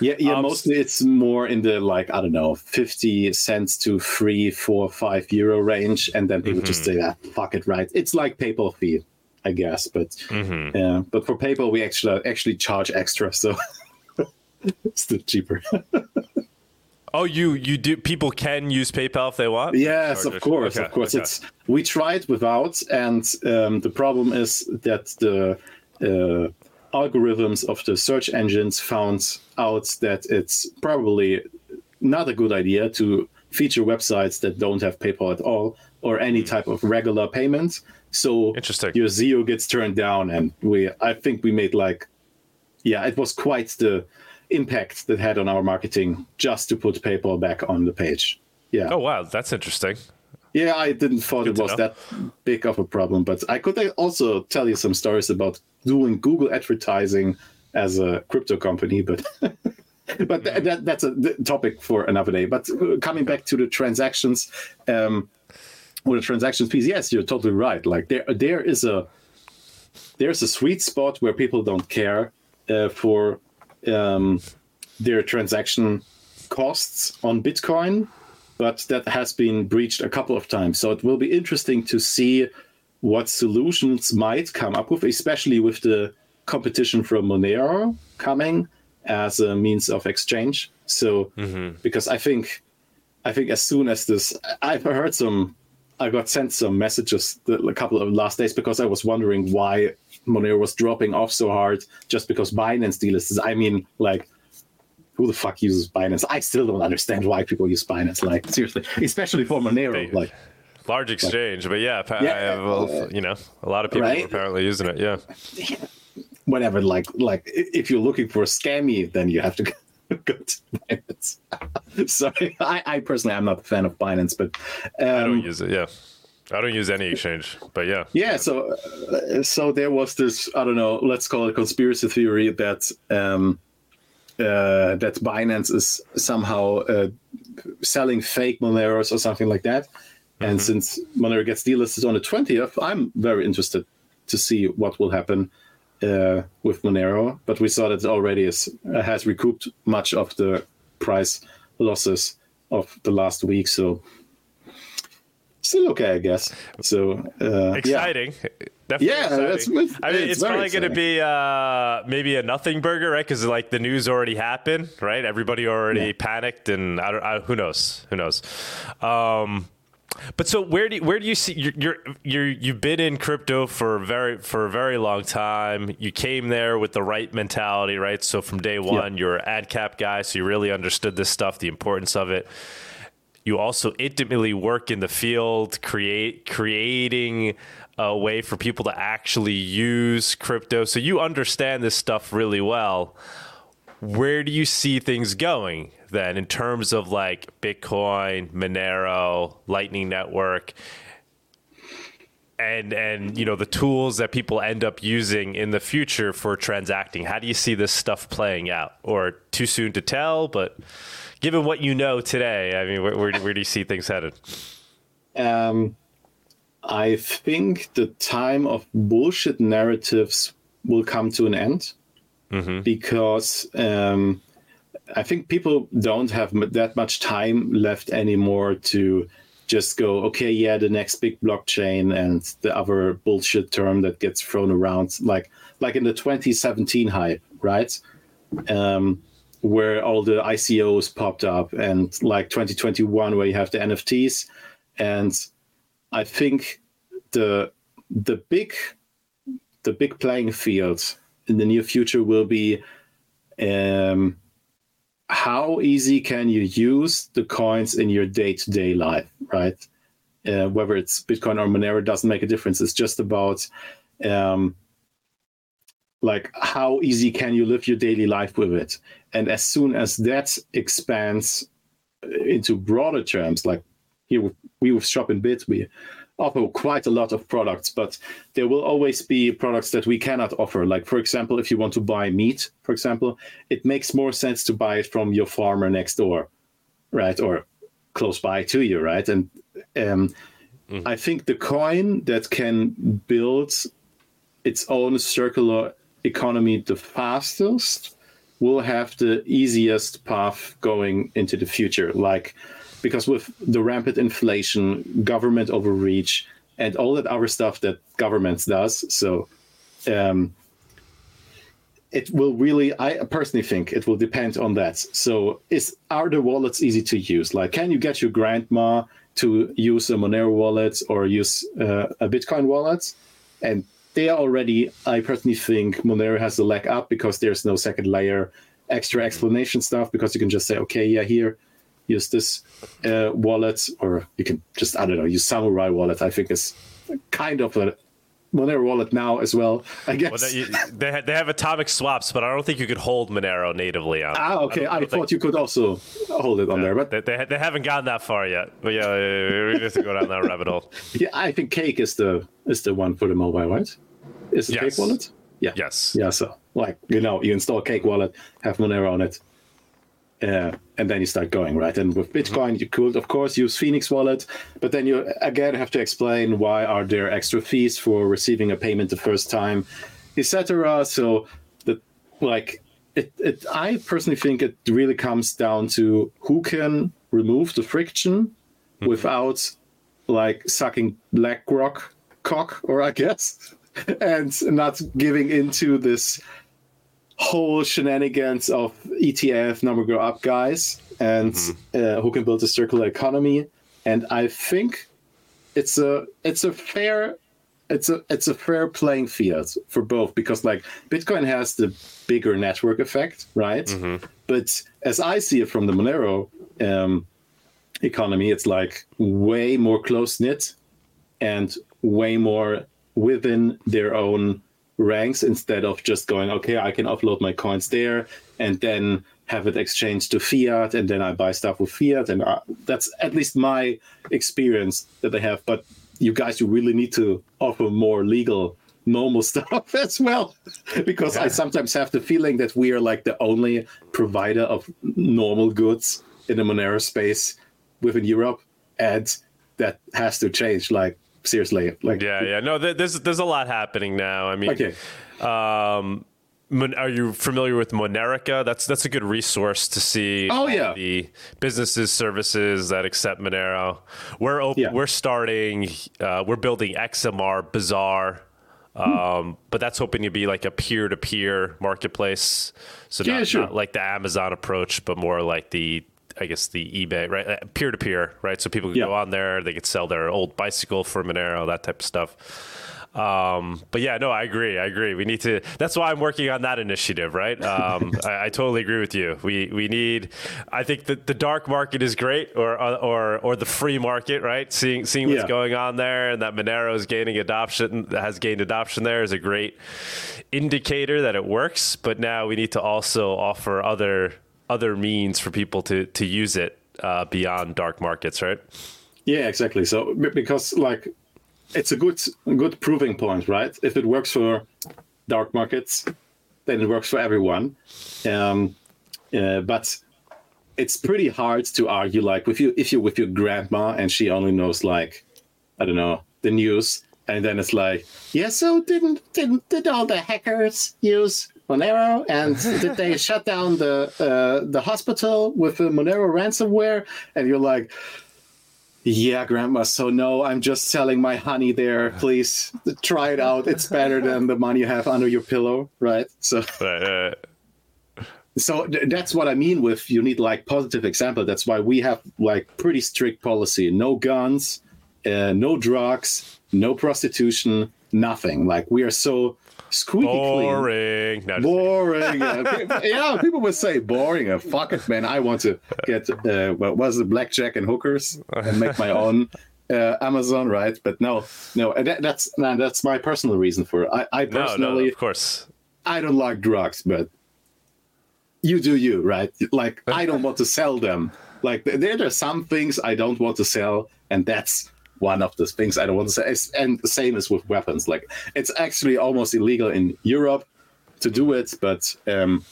Yeah, yeah. Um, mostly it's more in the like I don't know, fifty cents to three, four, five euro range, and then people mm-hmm. just say, "Ah, fuck it, right?" It's like PayPal fee. I guess. But mm-hmm. yeah, but for PayPal we actually actually charge extra, so it's still cheaper. oh, you you do? People can use PayPal if they want. Yes, of course, okay, of course. Okay. It's we tried without, and um, the problem is that the uh, algorithms of the search engines found out that it's probably not a good idea to feature websites that don't have PayPal at all or any mm. type of regular payment. So Interesting. your SEO gets turned down, and we I think we made like, yeah, it was quite the impact that had on our marketing just to put PayPal back on the page. Yeah. Oh wow, that's interesting. Yeah, I didn't thought Good it was know. that big of a problem, but I could also tell you some stories about doing Google advertising as a crypto company, but. but th- that, that's a topic for another day. But uh, coming back to the transactions, um, with the transactions piece, yes, you're totally right. Like there, there is a there's a sweet spot where people don't care uh, for um, their transaction costs on Bitcoin, but that has been breached a couple of times. So it will be interesting to see what solutions might come up with, especially with the competition from Monero coming as a means of exchange. So, mm-hmm. because I think I think as soon as this, I've heard some. I got sent some messages a couple of last days because I was wondering why Monero was dropping off so hard just because Binance delisted. I mean, like, who the fuck uses Binance? I still don't understand why people use Binance. Like, seriously, especially for Monero. Like, large exchange, but yeah, yeah well, you know, a lot of people right? are apparently using it. Yeah. Whatever. Like, like if you're looking for a scammy, then you have to go to Binance. Sorry, I, I personally I'm not a fan of Binance, but um, I don't um, use it. Yeah. I don't use any exchange, but yeah. Yeah, so uh, so there was this I don't know, let's call it conspiracy theory that um, uh, that Binance is somehow uh, selling fake Moneros or something like that. Mm-hmm. And since Monero gets delisted on the 20th, I'm very interested to see what will happen uh, with Monero. But we saw that it already is, uh, has recouped much of the price losses of the last week. So still okay, I guess. So uh, exciting. Yeah. Definitely yeah, that's, it's, I mean, it's, it's probably going to be uh, maybe a nothing burger, right? Because like the news already happened, right? Everybody already yeah. panicked, and I don't, I, who knows? Who knows? Um, but so where do you, where do you see you're, you're you're you've been in crypto for very for a very long time. You came there with the right mentality, right? So from day one, you're an ancap guy, so you really understood this stuff, the importance of it. You also intimately work in the field, create creating a way for people to actually use crypto. So you understand this stuff really well. Where do you see things going then in terms of like Bitcoin, Monero, Lightning Network? and and you know the tools that people end up using in the future for transacting how do you see this stuff playing out or too soon to tell but given what you know today i mean where, where, where do you see things headed um I think the time of bullshit narratives will come to an end mm-hmm. because um, I think people don't have that much time left anymore to just go, okay, yeah, the next big blockchain and the other bullshit term that gets thrown around, like like in the 2017 hype, right? Um, where all the ICOs popped up, and like 2021, where you have the NFTs, and I think the the big the big playing field in the near future will be um, how easy can you use the coins in your day-to-day life right? Uh, whether it's bitcoin or monero doesn't make a difference. It's just about um, like how easy can you live your daily life with it? And as soon as that expands into broader terms like here we with ShopInBit we offer quite a lot of products, but there will always be products that we cannot offer. Like, for example, if you want to buy meat, for example, it makes more sense to buy it from your farmer next door, right? Or close by to you, right? And um, mm-hmm. I think the coin that can build its own circular economy the fastest will have the easiest path going into the future. Like, because with the rampant inflation, government overreach, and all that other stuff that governments does, so um, it will really. I personally think it will depend on that. So, is are the wallets easy to use? Like, can you get your grandma to use a Monero wallet or use uh, a Bitcoin wallet? And they are already. I personally think Monero has the leg up because there's no second layer extra explanation stuff because you can just say, okay, yeah, here use this uh, wallet, or you can just I don't know use Samurai wallet. I think is kind of a Monero wallet now as well. I guess well, they, they, they have atomic swaps, but I don't think you could hold Monero natively on. Ah, okay. I, I thought think... you could also hold it on yeah, there, but they, they, they, haven't gone that far yet. But yeah, we have to go down that rabbit hole. Yeah, I think Cake is the is the one for the mobile, right? Is it yes. Cake wallet? Yeah. Yes. Yeah. So like you know, you install Cake wallet, have Monero on it, uh, and then you start going right and with bitcoin you could of course use phoenix wallet but then you again have to explain why are there extra fees for receiving a payment the first time etc so that like it, it i personally think it really comes down to who can remove the friction mm-hmm. without like sucking blackrock cock or i guess and not giving into this whole shenanigans of ETF number go up guys and uh, who can build a circular economy. And I think it's a it's a fair it's a it's a fair playing field for both because like Bitcoin has the bigger network effect, right? But as I see it from the Monero um, economy, it's like way more close knit and way more within their own ranks instead of just going, okay, I can upload my coins there and then have it exchanged to fiat and then I buy stuff with fiat. And uh, that's at least my experience that they have. But you guys, you really need to offer more legal, normal stuff as well. because I sometimes have the feeling that we are like the only provider of normal goods in the Monero space within Europe. And that has to change. Like, seriously. Like, Yeah, yeah. No, there's there's a lot happening now. I mean, Okay. um, are you familiar with Monerica? That's that's a good resource to see. Oh, yeah. the businesses services that accept Monero. We're op- Yeah. we're starting. Uh, we're building XMR Bazaar. Um, but that's hoping to be like a peer-to-peer marketplace, so Yeah, sure. not like the Amazon approach, but more like the, I guess the eBay, right? Uh, Peer-to-peer, right? So people can Yeah. go on there, they could sell their old bicycle for Monero, that type of stuff. Um, but yeah, no, I agree. I agree. We need to. That's why I'm working on that initiative, right? Um, I, I totally agree with you. We we need. I think that the dark market is great, or or or the free market, right? Seeing seeing what's Yeah. going on there, and that Monero is gaining adoption, has gained adoption there, is a great indicator that it works. But now we need to also offer other other means for people to to use it uh, beyond dark markets, right? Yeah, exactly. So because like it's a good good proving point, right? If it works for dark markets, then it works for everyone. Um, uh, but it's pretty hard to argue like with you if you're with your grandma and she only knows like I don't know the news, and then it's like yeah, so didn't didn't did all the hackers use Monero and did they shut down the uh, the hospital with the Monero ransomware? And you're like. Yeah, grandma. So no, I'm just selling my honey there. Please try it out. It's better than the money you have under your pillow, right? So Right, right. so th- that's what I mean with you need like positive example. That's why we have like pretty strict policy. No guns, uh, no drugs, no prostitution, nothing. Like we are so squeaky clean. Boring. No, just- Boring. yeah, people would say boring. Uh, fuck it, man. I want to get uh, what was it, blackjack and hookers and make my own uh, Amazon, right? But no, no, that, that's no, that's my personal reason for it. I, I personally, no, of course. I don't like drugs, but you do you, right? Like I don't want to sell them. Like there are some things I don't want to sell, and that's one of the things I don't want to say. And the same is with weapons. Like it's actually almost illegal in Europe to do it, but um,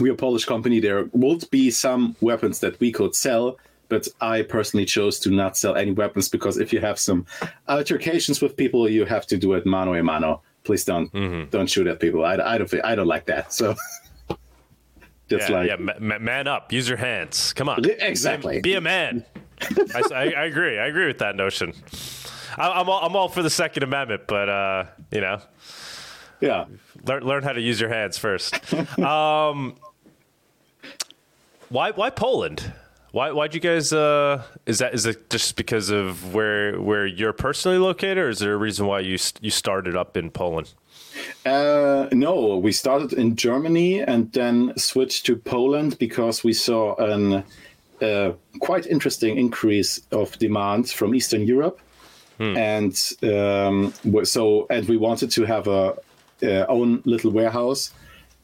we're a Polish company. There would be some weapons that we could sell, but I personally chose to not sell any weapons because if you have some altercations with people, you have to do it mano a mano. Please don't don't shoot at people. I, I don't I don't like that. So Just Yeah, like yeah, ma- ma- man up. Use your hands. Come on. exactly. Be a man. I, I, I agree. I agree with that notion. I, I'm all, I'm all for the Second Amendment, but uh, you know, yeah. learn learn how to use your hands first. um, why why Poland? Why why'd you guys? Uh, is that is it just because of where where you're personally located, or is there a reason why you st- you started up in Poland? Uh, no, we started in Germany and then switched to Poland because we saw an uh, quite interesting increase of demand from Eastern Europe, and um, so and we wanted to have a uh, own little warehouse,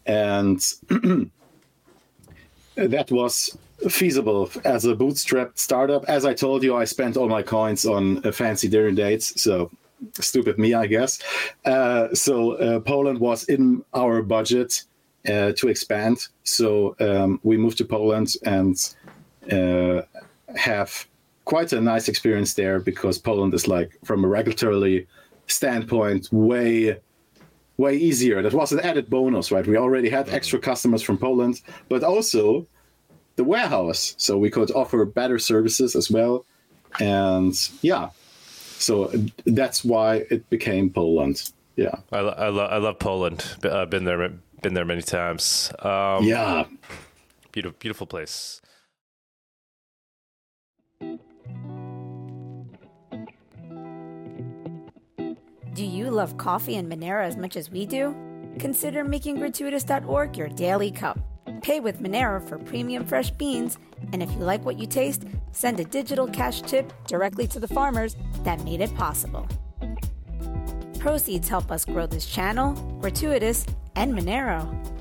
and that was feasible as a bootstrapped startup. As I told you, I spent all my coins on uh, fancy dinner dates, so stupid me, I guess. Uh, so uh, Poland was in our budget uh, to expand, so um, we moved to Poland and have quite a nice experience there because Poland is like, from a regulatory standpoint, way way easier. That was an added bonus, right? We already had extra customers from Poland, but also the warehouse, so we could offer better services as well. And yeah, so that's why it became Poland. Yeah, I, lo- I, lo- I love Poland. I've been there been there many times. Um, yeah. beautiful beautiful place. Do you love coffee and Monero as much as we do? Consider making gratuitous.org your daily cup. Pay with Monero for premium fresh beans, and if you like what you taste, send a digital cash tip directly to the farmers that made it possible. Proceeds help us grow this channel, Gratuitous, and Monero.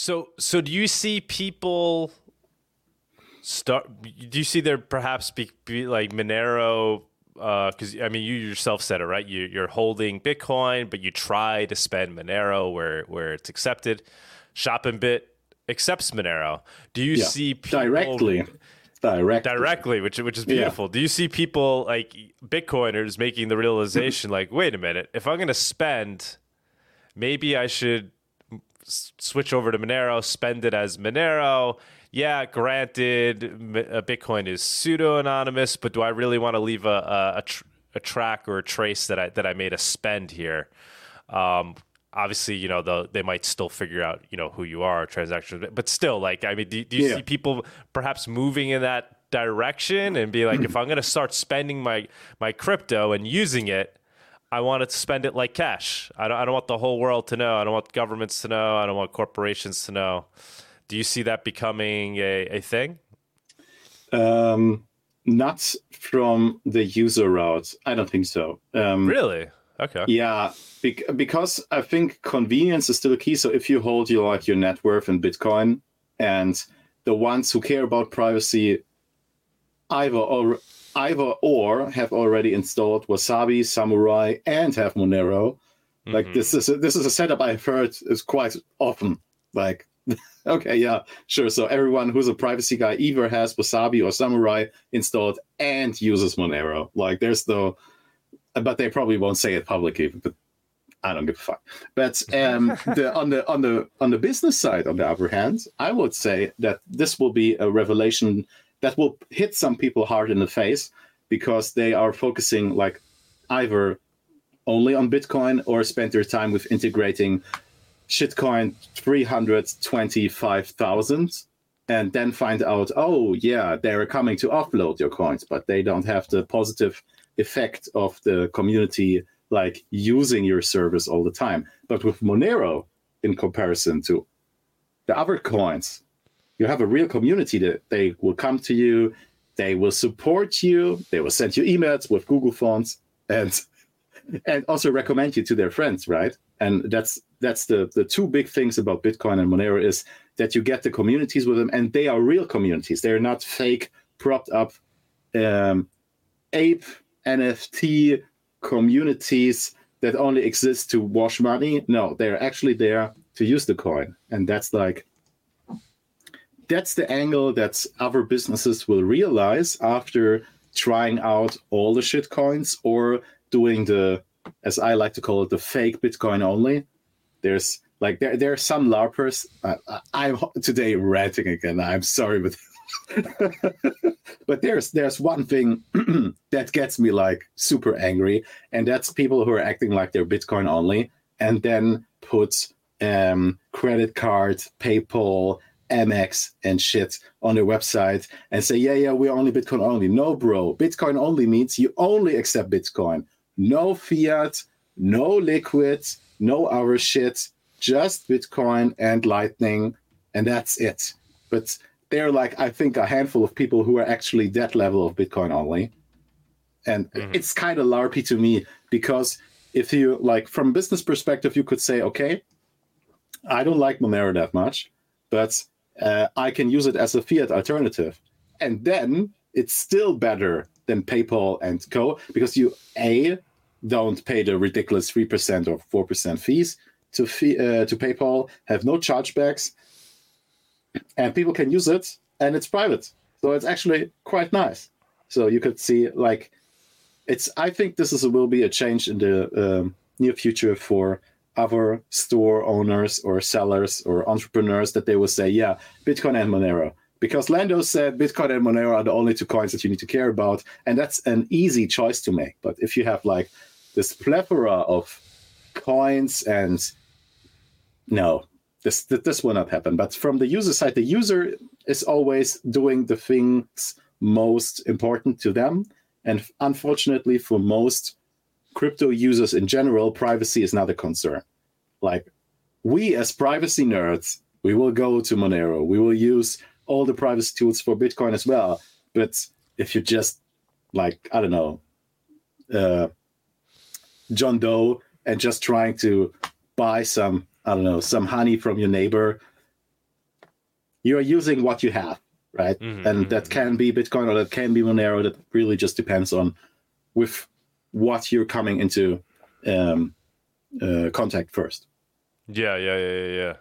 So, so do you see people start? Do you see there perhaps be, be like Monero? Because uh, I mean, you yourself said it right. You, you're holding Bitcoin, but you try to spend Monero where where it's accepted. ShopInBit accepts Monero. Do you yeah, see people, directly? Directly, directly, which which is beautiful. Yeah. Do you see people like Bitcoiners making the realization, like, wait a minute, if I'm going to spend, maybe I should switch over to Monero, spend it as Monero. Yeah, granted, uh, Bitcoin is pseudo anonymous, but do I really want to leave a, a, tr- a, track or a trace that I that I made a spend here? Um, obviously, you know, the, they might still figure out, you know, who you are, transactions, but still, like, I mean, do, do you yeah. see people perhaps moving in that direction and be like, if I'm going to start spending my my crypto and using it, I want to spend it like cash. I don't, I don't want the whole world to know. I don't want governments to know. I don't want corporations to know. Do you see that becoming a, a thing? Um, not from the user route. I don't think so. Um, really? Okay. Yeah, because I think convenience is still key. So if you hold your like your net worth in Bitcoin, and the ones who care about privacy either or either or have already installed Wasabi, Samurai, and have Monero. Mm-hmm. Like this is a, this is a setup I've heard is quite often. Like, okay, yeah, sure. So everyone who's a privacy guy either has Wasabi or Samurai installed and uses Monero. Like, there's no, but they probably won't say it publicly. But I don't give a fuck. But um, the, on the on the on the business side, on the other hand, I would say that this will be a revelation that will hit some people hard in the face because they are focusing like either only on Bitcoin or spend their time with integrating shitcoin 325,000 and then find out, oh, yeah, they're coming to offload your coins, but they don't have the positive effect of the community like using your service all the time. But with Monero, in comparison to the other coins, you have a real community that they will come to you, they will support you, they will send you emails with Google Fonts, and and also recommend you to their friends, right? And that's that's the the two big things about Bitcoin and Monero is that you get the communities with them, and they are real communities. They're not fake, propped up um, ape NFT communities that only exist to wash money. No, they're actually there to use the coin, and that's like that's the angle that other businesses will realize after trying out all the shit coins or doing the as I like to call it the fake Bitcoin only. There's like there there are some larpers. I'm today ranting again. I'm sorry, but but there's there's one thing that gets me like super angry, and that's people who are acting like they're Bitcoin only, and then put um, credit card, PayPal, Amex and shit on their website and say, yeah, yeah, we're only Bitcoin only. No, bro. Bitcoin only means you only accept Bitcoin. No fiat, no liquid, no other shit, just Bitcoin and Lightning, and that's it. But there are like, I think, a handful of people who are actually that level of Bitcoin only. And mm-hmm. it's kind of larpy to me because if you like from business perspective, you could say, okay, I don't like Monero that much, but uh, I can use it as a fiat alternative. And then it's still better than PayPal and Co. because you a don't pay the ridiculous three percent or four percent fees to fee, uh, to PayPal, have no chargebacks, and people can use it, and it's private, so it's actually quite nice. So you could see like it's. I think this is will be a change in the um, near future for other store owners or sellers or entrepreneurs that they will say, yeah, Bitcoin and Monero. Because Lando said Bitcoin and Monero are the only two coins that you need to care about. And that's an easy choice to make. But if you have like this plethora of coins and no, this this will not happen. But from the user side, the user is always doing the things most important to them, and unfortunately, for most crypto users in general, privacy is not a concern. Like we as privacy nerds, we will go to Monero. We will use all the privacy tools for Bitcoin as well. But if you just like I don't know, uh, John Doe and just trying to buy some I don't know some honey from your neighbor, you are using what you have, right? Mm-hmm. And that mm-hmm. can be Bitcoin or that can be Monero. That really just depends on with what you're coming into um, uh, contact first. Yeah, yeah, yeah, yeah.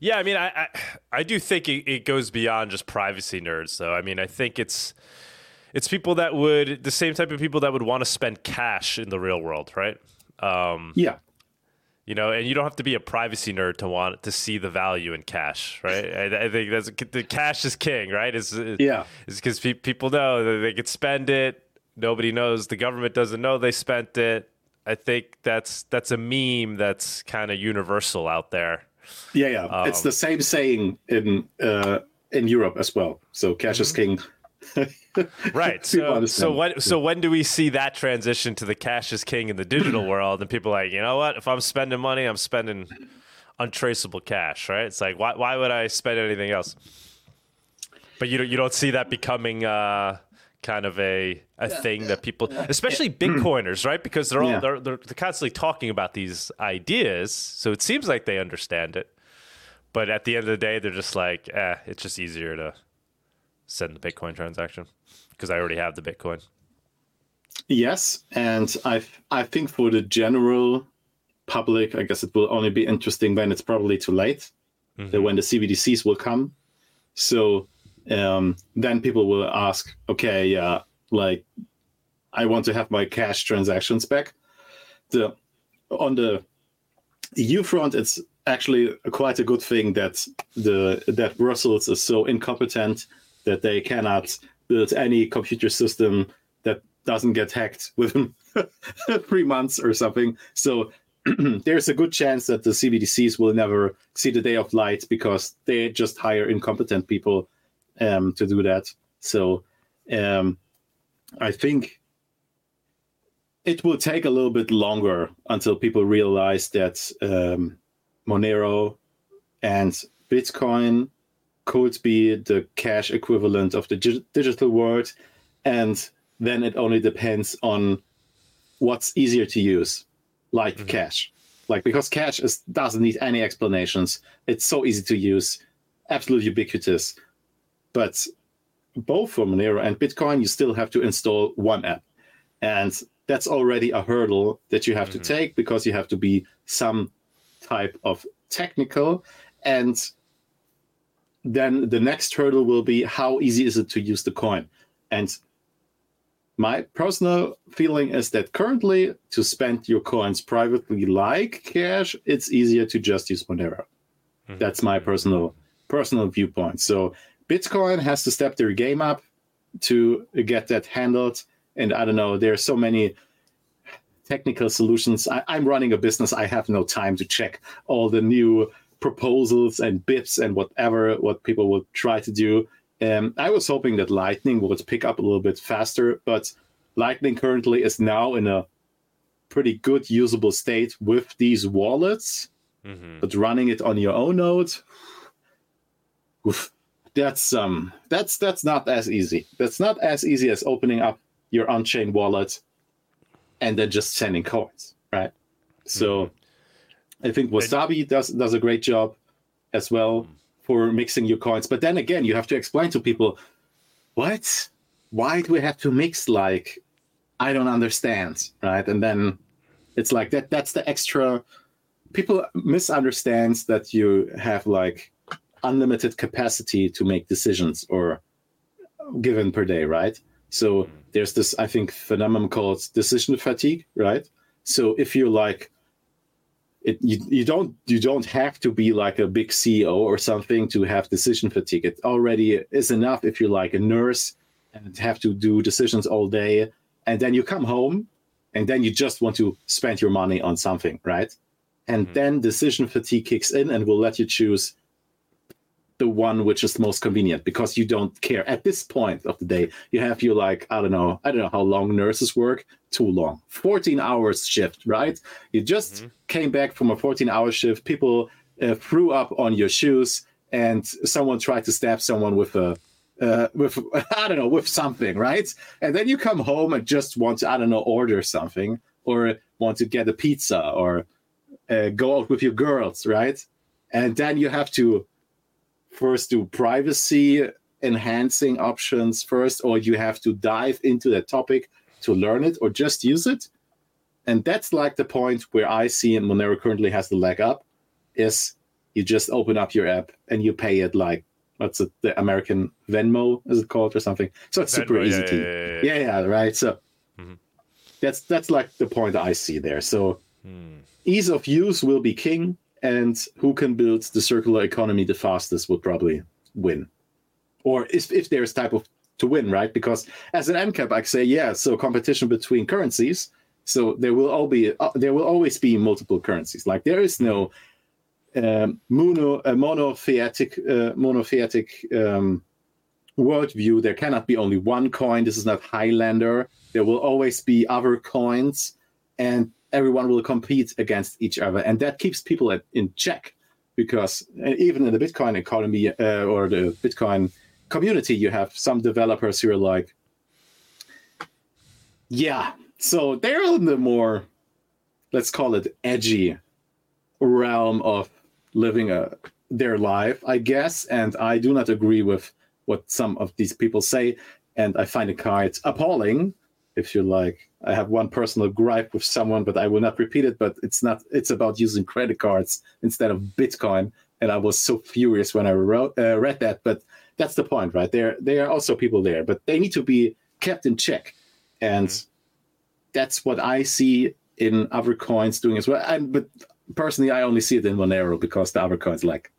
Yeah, I mean, I I, I do think it, it goes beyond just privacy nerds, though. I mean, I think it's it's people that would the same type of people that would want to spend cash in the real world, right? Um, yeah. You know, and you don't have to be a privacy nerd to want to see the value in cash, right? I, I think that's the cash is king, right? Is yeah, is because pe- people know that they could spend it. Nobody knows. The government doesn't know they spent it. I think that's that's a meme that's kind of universal out there. Yeah, yeah. Um, it's the same saying in uh, in Europe as well. So cash is king right. So, so when so when do we see that transition to the cash is king in the digital world? And people are like, you know what? If I'm spending money, I'm spending untraceable cash. Right? It's like why why would I spend anything else? But you don't you don't see that becoming uh, kind of a a thing that people, especially Bitcoiners, right? Because they're all yeah. they're, they're constantly talking about these ideas, so it seems like they understand it. But at the end of the day, they're just like, eh, it's just easier to send the Bitcoin transaction because I already have the Bitcoin. Yes, and I I think for the general public, I guess it will only be interesting when it's probably too late, mm-hmm. when the CBDCs will come. So um, then people will ask, okay, yeah, like I want to have my cash transactions back. The on the EU front, it's actually quite a good thing that the that Brussels is so incompetent that they cannot build any computer system that doesn't get hacked within three months or something. So there's a good chance that the CBDCs will never see the day of light because they just hire incompetent people um, to do that. So um, I think it will take a little bit longer until people realize that um, Monero and Bitcoin could be the cash equivalent of the digital world. And then it only depends on what's easier to use, like mm-hmm. cash. Like because cash is, doesn't need any explanations. It's so easy to use, absolutely ubiquitous. But both for Monero and Bitcoin, you still have to install one app. And that's already a hurdle that you have mm-hmm. to take because you have to be some type of technical and then the next hurdle will be how easy is it to use the coin and my personal feeling is that currently to spend your coins privately like cash it's easier to just use monero mm-hmm. that's my personal personal viewpoint so bitcoin has to step their game up to get that handled and i don't know there are so many technical solutions I, i'm running a business i have no time to check all the new proposals and bits and whatever what people would try to do. Um, I was hoping that Lightning would pick up a little bit faster, but Lightning currently is now in a pretty good usable state with these wallets. Mm-hmm. But running it on your own node, oof, that's um that's that's not as easy. That's not as easy as opening up your on-chain wallet and then just sending coins, right? So mm-hmm. I think Wasabi does does a great job as well for mixing your coins. But then again, you have to explain to people, what? Why do we have to mix? Like, I don't understand, right? And then it's like that. That's the extra. People misunderstands that you have like unlimited capacity to make decisions or given per day, right? So there's this, I think, phenomenon called decision fatigue, right? So if you're like, it, you, you don't you don't have to be like a big CEO or something to have decision fatigue. It already is enough if you're like a nurse and have to do decisions all day, and then you come home, and then you just want to spend your money on something, right? and mm-hmm. then decision fatigue kicks in and will let you choose the one which is most convenient because you don't care at this point of the day you have your like i don't know i don't know how long nurses work too long 14 hours shift right you just mm-hmm. came back from a 14 hour shift people uh, threw up on your shoes and someone tried to stab someone with a uh, with I don't know with something, right? And then you come home and just want to I don't know order something or want to get a pizza or uh, go out with your girls, right? And then you have to first do privacy enhancing options first, or you have to dive into that topic to learn it or just use it. And that's like the point where I see and Monero currently has the leg up is you just open up your app and you pay it like what's it the American Venmo is it called or something. So it's Venmo, super easy yeah, to yeah, yeah, yeah, right. So mm-hmm. that's that's like the point I see there. So hmm. ease of use will be king, and who can build the circular economy the fastest will probably win. Or if if there's type of to win, right? Because as an ancap, I say, yeah, so competition between currencies. So there will all be uh, there will always be multiple currencies. Like there is no um, mono, uh, monotheistic, uh, monotheistic um, worldview. There cannot be only one coin. This is not Highlander. There will always be other coins, and everyone will compete against each other, and that keeps people at, in check. Because uh, even in the Bitcoin economy uh, or the Bitcoin community, you have some developers who are like, yeah, so they're in the more, let's call it edgy realm of living a their life, I guess. And I do not agree with what some of these people say, and I find it quite appalling. If you like, I have one personal gripe with someone, but I will not repeat it. But it's not. It's about using credit cards instead of Bitcoin, and I was so furious when I wrote uh, read that. But that's the point, right? There, there are also people there, but they need to be kept in check, and mm-hmm. that's what I see in other coins doing as well. And but personally, I only see it in Monero because the other coins like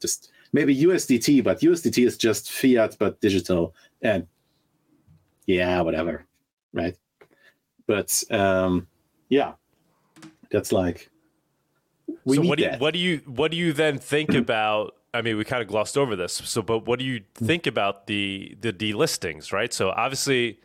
just maybe USDT, but USDT is just fiat but digital, and yeah, whatever, right? But um, yeah, that's like. so what do you, what do you what do you then think about? I mean, we kind of glossed over this. So, but what do you think about the the delistings, right? So obviously,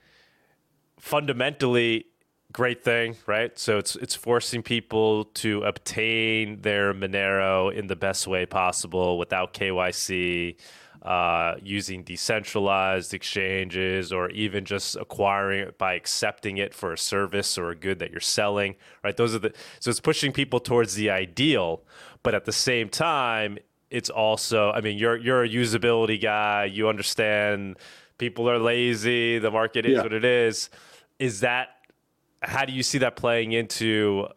fundamentally, great thing, right? So it's it's forcing people to obtain their Monero in the best way possible without KYC, uh, using decentralized exchanges, or even just acquiring it by accepting it for a service or a good that you're selling, right? Those are the so it's pushing people towards the ideal, but at the same time, it's also I mean you're you're a usability guy, you understand people are lazy, the market is yeah. what it is. Is that how do you see that playing into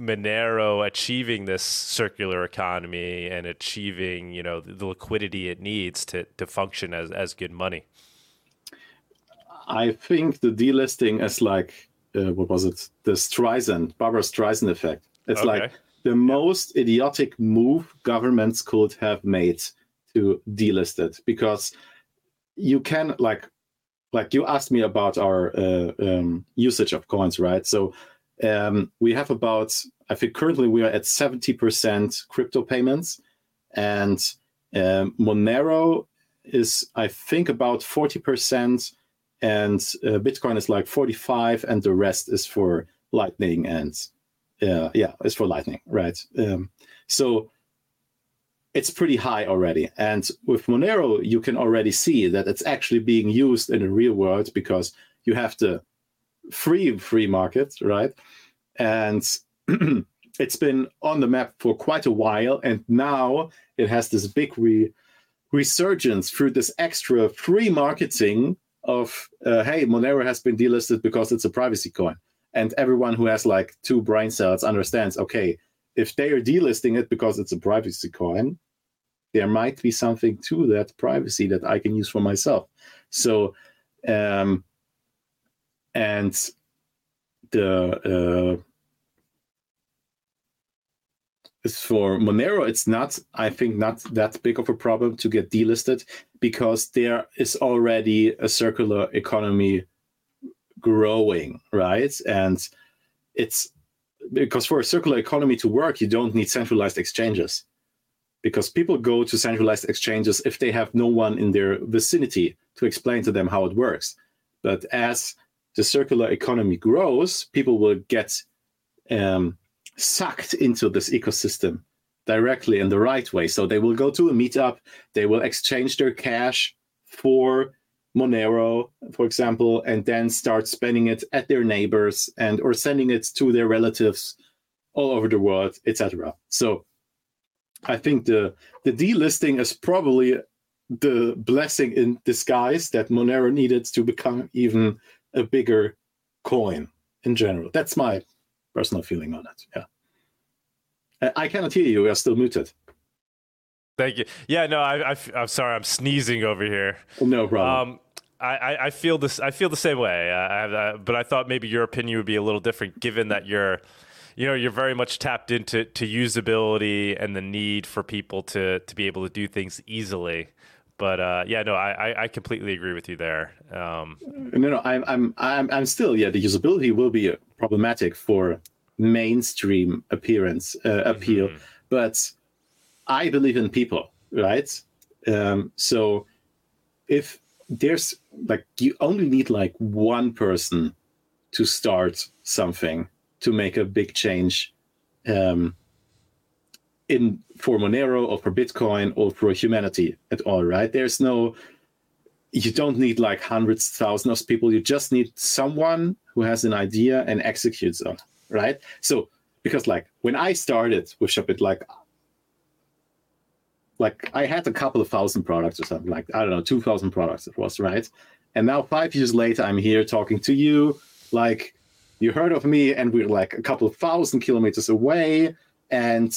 Monero achieving this circular economy and achieving, you know, the liquidity it needs to to function as as good money? I think the delisting is like uh, what was it? The Streisand, Barbra Streisand effect. It's okay. like the most idiotic move governments could have made to delist it because you can like like you asked me about our uh, um, usage of coins, right? So um, we have about, I think currently we are at 70% crypto payments, and um, Monero is, I think, about 40%, and uh, Bitcoin is like 45, and the rest is for Lightning and uh, yeah, it's for Lightning, right? Um, so it's pretty high already. And with Monero, you can already see that it's actually being used in the real world because you have the free free market, right? And it's been on the map for quite a while, and now it has this big re- resurgence through this extra free marketing of uh, hey, Monero has been delisted because it's a privacy coin, and everyone who has like two brain cells understands okay if they are delisting it because it's a privacy coin, there might be something to that privacy that I can use for myself. So, um, and the uh, for Monero, it's not, I think, not that big of a problem to get delisted because there is already a circular economy growing, right? And it's because for a circular economy to work, you don't need centralized exchanges. Because people go to centralized exchanges if they have no one in their vicinity to explain to them how it works. But as the circular economy grows, people will get um, sucked into this ecosystem directly in the right way. So they will go to a meetup, they will exchange their cash for Monero, for example, and then start spending it at their neighbors and or sending it to their relatives all over the world, etc. So I think the the delisting is probably the blessing in disguise that Monero needed to become even a bigger coin in general. That's my personal feeling on it. Yeah. I cannot hear you. You are still muted. Thank you. Yeah, no, I, I, am sorry. I'm sneezing over here. No problem. Um, I, I feel this. I feel the same way. I, I, but I thought maybe your opinion would be a little different, given that you're, you know, you're very much tapped into to usability and the need for people to to be able to do things easily. But uh, yeah, no, I, I completely agree with you there. Um, no, no, I'm I'm I'm I'm still yeah. The usability will be problematic for mainstream appearance uh, appeal, mm-hmm. but I believe in people, right? Um, so if there's like you only need like one person to start something to make a big change um, in for Monero or for Bitcoin or for humanity at all, right? There's no you don't need like hundreds, thousands of people. You just need someone who has an idea and executes on, right? So because like when I started with Shopit, like like I had a couple of thousand products or something like I don't know, two thousand products it was, right? And now five years later, I'm here talking to you. Like you heard of me, and we're like a couple of thousand kilometers away, and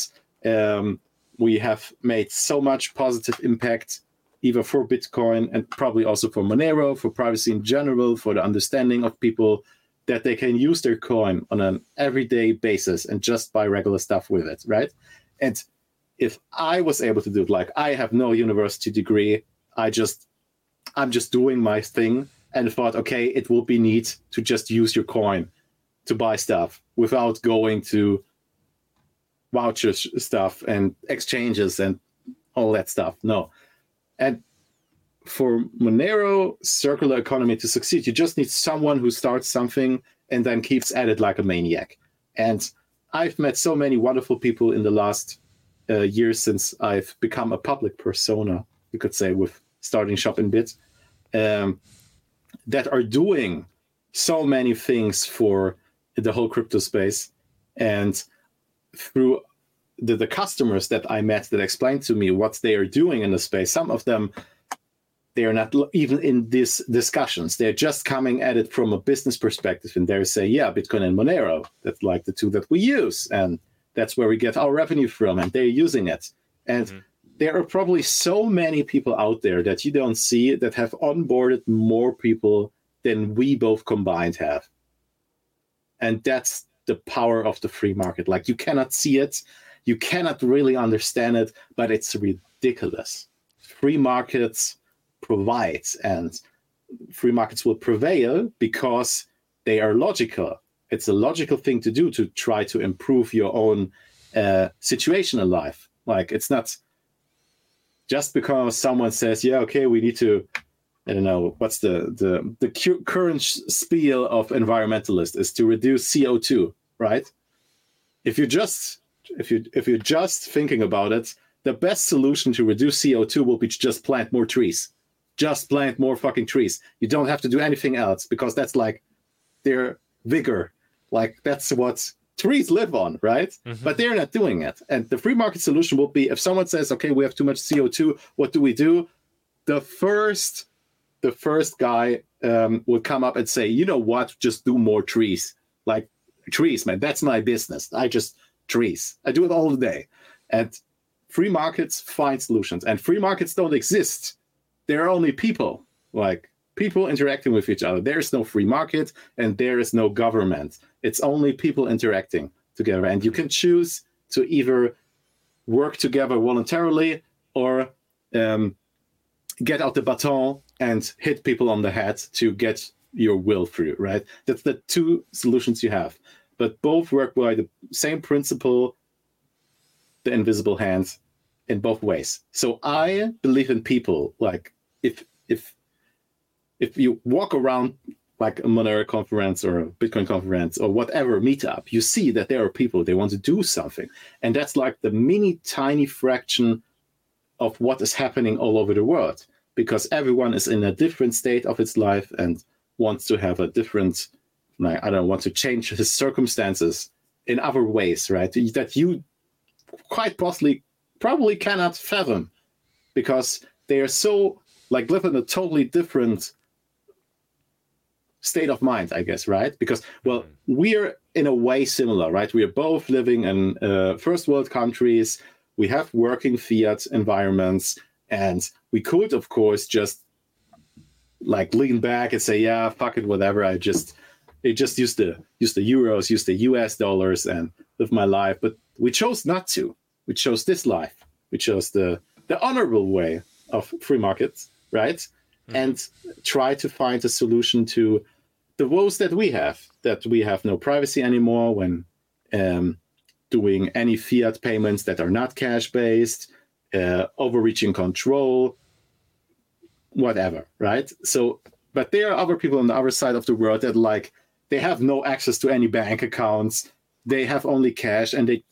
um, we have made so much positive impact, either for Bitcoin and probably also for Monero, for privacy in general, for the understanding of people that they can use their coin on an everyday basis and just buy regular stuff with it, right? And if I was able to do it, like I have no university degree, I just I'm just doing my thing and thought, okay, it would be neat to just use your coin to buy stuff without going to vouchers stuff and exchanges and all that stuff. No. And for Monero circular economy to succeed, you just need someone who starts something and then keeps at it like a maniac. And I've met so many wonderful people in the last uh, years since I've become a public persona, you could say, with starting ShopInBit, um, that are doing so many things for the whole crypto space. And through the, the customers that I met that explained to me what they are doing in the space, some of them they are not even in these discussions. They're just coming at it from a business perspective, and they say, "Yeah, Bitcoin and Monero. That's like the two that we use, and that's where we get our revenue from, and they're using it. And mm-hmm. there are probably so many people out there that you don't see that have onboarded more people than we both combined have. And that's the power of the free market. Like you cannot see it, you cannot really understand it, but it's ridiculous. Free markets provide, and free markets will prevail because they are logical it's a logical thing to do to try to improve your own uh, situation in life. Like it's not just because someone says, "Yeah, okay, we need to." I don't know what's the the the cu- current spiel of environmentalists is to reduce CO two, right? If you just if you if you're just thinking about it, the best solution to reduce CO two will be to just plant more trees. Just plant more fucking trees. You don't have to do anything else because that's like their vigor like that's what trees live on, right? Mm-hmm. But they're not doing it. And the free market solution will be if someone says, okay, we have too much CO2, what do we do? The first the first guy um, would come up and say, you know what, just do more trees. Like trees, man, that's my business. I just trees. I do it all day. And free markets find solutions. And free markets don't exist. There are only people. Like people interacting with each other. There is no free market and there is no government. It's only people interacting together. And you can choose to either work together voluntarily or um, get out the baton and hit people on the head to get your will through, right? That's the two solutions you have. but both work by the same principle, the invisible hands, in both ways. So I believe in people. Like if if if you walk around like a Monero conference or a Bitcoin conference or whatever meetup, you see that there are people they want to do something, and that's like the mini tiny fraction of what is happening all over the world because everyone is in a different state of its life and wants to have a different like I don't want to change his circumstances in other ways, right? That you quite possibly probably cannot fathom because they are so like live in a totally different state of mind, I guess, right? Because well, mm. we're in a way similar, right? We are both living in uh, first world countries. We have working fiat environments, and we could, of course, just like lean back and say, "Yeah, fuck it, whatever." I just they just use the use the euros, use the US dollars, and live my life. But we chose not to. We chose this life. We chose the the honorable way of free markets, right? Mm-hmm. And try to find a solution to the woes that we have. That we have no privacy anymore when um, doing any fiat payments that are not cash based, uh, overreaching control, whatever, right? So, but there are other people on the other side of the world that like they have no access to any bank accounts. They have only cash, and they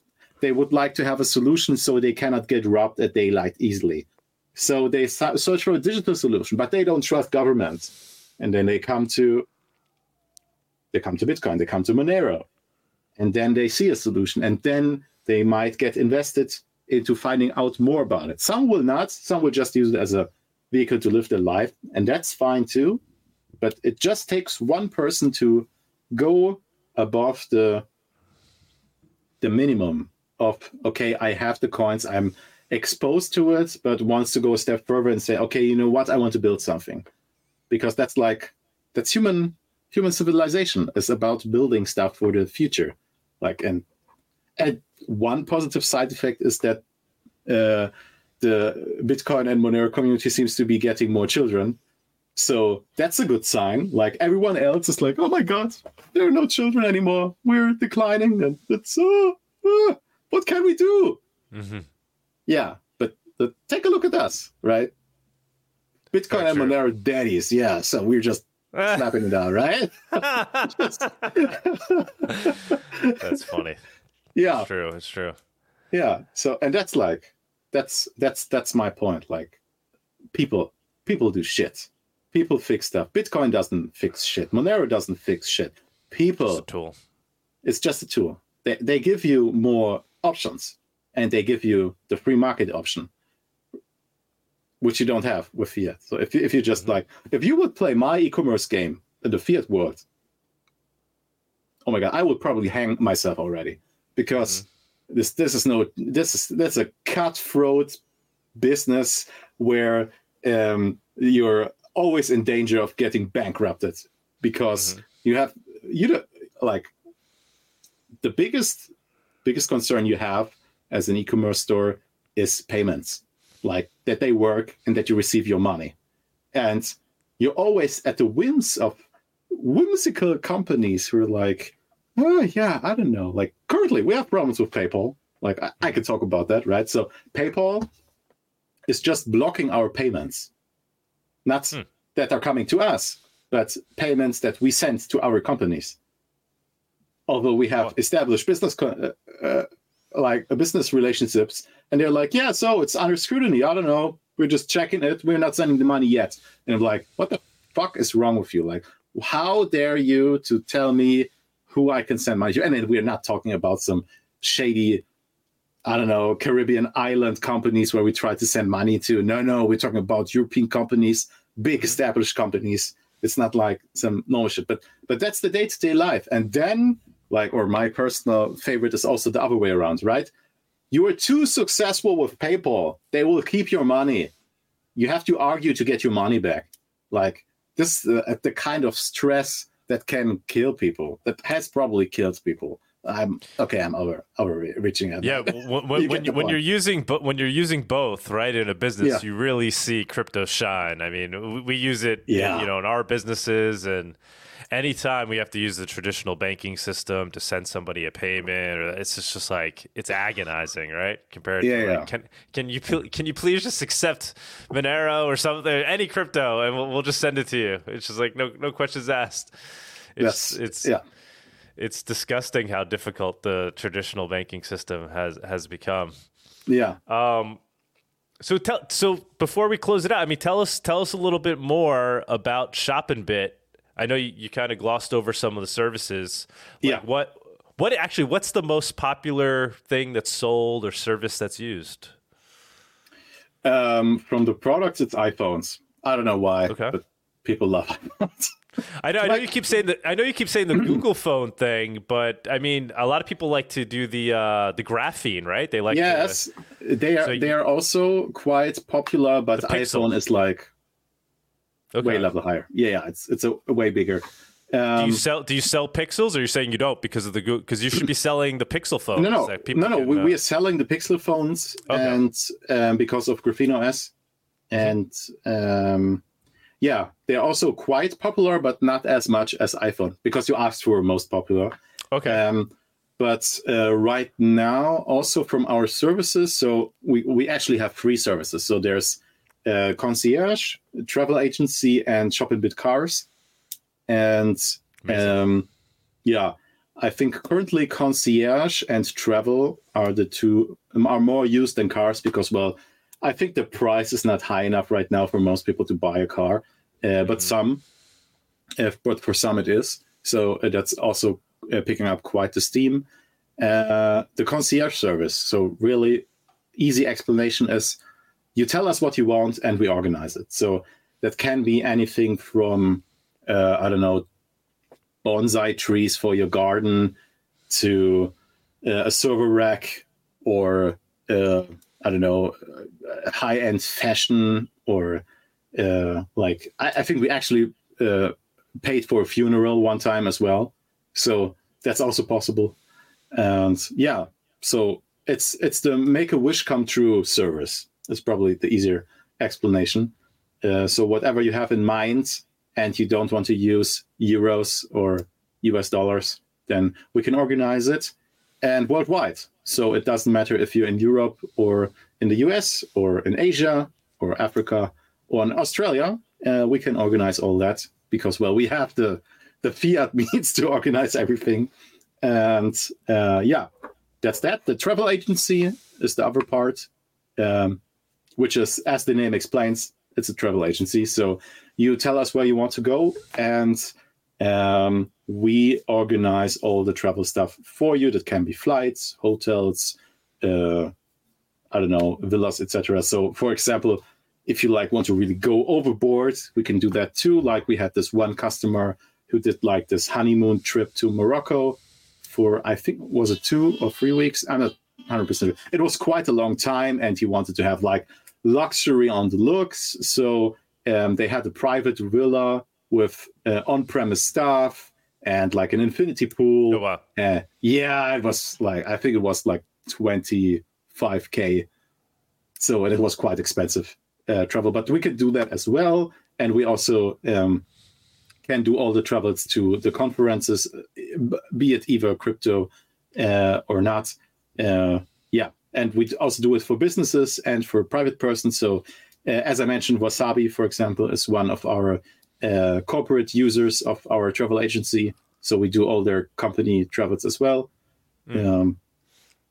they would like to have a solution so they cannot get robbed at daylight easily. So they search for a digital solution, but they don't trust governments. And then they come to they come to Bitcoin, they come to Monero, and then they see a solution, and then they might get invested into finding out more about it. Some will not. Some will just use it as a vehicle to live their life, and that's fine too. But it just takes one person to go above the the minimum of okay, I have the coins, I'm exposed to it, but wants to go a step further and say, okay, you know what, I want to build something, because that's like that's human human civilization is about building stuff for the future, like and and one positive side effect is that uh, the Bitcoin and Monero community seems to be getting more children. So that's a good sign. Like everyone else is like, oh my god, there are no children anymore. We're declining, and it's uh, uh, what can we do? Mm-hmm. Yeah, but, but take a look at us, right? Bitcoin and Monero daddies. Yeah, so we're just slapping it out, right? that's funny. Yeah, it's true. It's true. Yeah. So, and that's like, that's that's that's my point. Like, people people do shit. People fix stuff. Bitcoin doesn't fix shit. Monero doesn't fix shit. People. It's a tool. It's just a tool. They they give you more options and they give you the free market option which you don't have with fiat so if you, if you just mm-hmm. like if you would play my e-commerce game in the fiat world oh my god i would probably hang myself already because mm-hmm. this this is no this is that's a cutthroat business where um, you're always in danger of getting bankrupted because mm-hmm. you have you don't like the biggest biggest concern you have as an e-commerce store is payments, like that they work and that you receive your money. And you're always at the whims of whimsical companies who are like, oh yeah, I don't know. Like currently we have problems with PayPal. Like I, I could talk about that, right? So PayPal is just blocking our payments. Not hmm. that are coming to us, but payments that we send to our companies although we have established business uh, uh, like uh, business relationships and they're like yeah so it's under scrutiny i don't know we're just checking it we're not sending the money yet and i'm like what the fuck is wrong with you like how dare you to tell me who i can send money to and we're not talking about some shady i don't know caribbean island companies where we try to send money to. No no we're talking about european companies big established companies. It's not like some normal shit. But but that's the day-to-day life. And then like or my personal favorite is also the other way around right? You are too successful with paypal. They will keep your money. You have to argue to get your money back. Like this uh, the kind of stress that can kill people that has probably killed people I'm okay. I'm over overreaching. Yeah, when, when, you when, when you're using but when you're using both, right, in a business, yeah. you really see crypto shine. I mean, we use it, yeah. you know, in our businesses, and anytime we have to use the traditional banking system to send somebody a payment, or it's just, just like it's agonizing, right? Compared yeah, to like, yeah. can can you can you please just accept Monero or something, any crypto, and we'll, we'll just send it to you. It's just like no no questions asked. It's yes. it's yeah it's disgusting how difficult the traditional banking system has has become. Yeah. Um. So tell so before we close it out, I mean, tell us tell us a little bit more about ShopInBit. I know you, you kind of glossed over some of the services. Like yeah. What what actually what's the most popular thing that's sold or service that's used? Um, from the products, it's iPhones. I don't know why, okay. but people love iPhones. I know, I know you keep saying that. I know you keep saying the Google phone thing, but I mean, a lot of people like to do the uh, the graphene, right? They like yes, to, they are. So they are also quite popular, but iPhone is like okay. way level higher. Yeah, yeah, it's it's a, a way bigger. Um, do you sell? Do you sell pixels, or you're saying you don't because of the Google? because you should be selling the Pixel phones? No, no, no, no. Can, we, uh... we, are selling the Pixel phones, okay. and um, because of Graphene OS, and um, yeah, they're also quite popular, but not as much as iPhone because you asked for most popular. Okay. Um, but uh, right now, also from our services, so we, we actually have three services. So there's uh, concierge, travel agency, and ShopInBit cars. And um, yeah, I think currently concierge and travel are the two are more used than cars because well I think the price is not high enough right now for most people to buy a car, uh, but mm-hmm. some, if, but for some it is. So uh, that's also uh, picking up quite the steam. Uh, the concierge service. So really easy explanation is you tell us what you want and we organize it. So that can be anything from uh, I don't know bonsai trees for your garden to uh, a server rack or I don't know, uh, high end fashion or uh, like I, I, think we actually uh, paid for a funeral one time as well, so that's also possible. And yeah, so it's it's the make a wish come true service. It's probably the easier explanation. Uh, so whatever you have in mind, and you don't want to use euros or US dollars, then we can organize it and worldwide. So it doesn't matter if you're in Europe or in the US or in Asia or Africa or in Australia. Uh, we can organize all that because, well, we have the the fiat means to organize everything. And uh, yeah, that's that. The travel agency is the other part, um, which is, as the name explains, it's a travel agency. So you tell us where you want to go, and um, we organize all the travel stuff for you. That can be flights, hotels, uh, I don't know, villas, etc. So, for example, if you like want to really go overboard, we can do that too. Like we had this one customer who did like this honeymoon trip to Morocco for I think was it two or three weeks. I'm not 100. percent It was quite a long time, and he wanted to have like luxury on the looks. So um, they had a private villa with uh, on-premise stuff and like an infinity pool. Oh, wow. Uh, yeah, it was like I think it was like 25k. So it was quite expensive uh, travel, but we could do that as well, and we also um, can do all the travels to the conferences, be it either crypto uh, or not. Uh, yeah, and we also do it for businesses and for private persons. So, uh, as I mentioned, Wasabi, for example, is one of our uh, corporate users of our travel agency. So we do all their company travels as well. Mm. Um,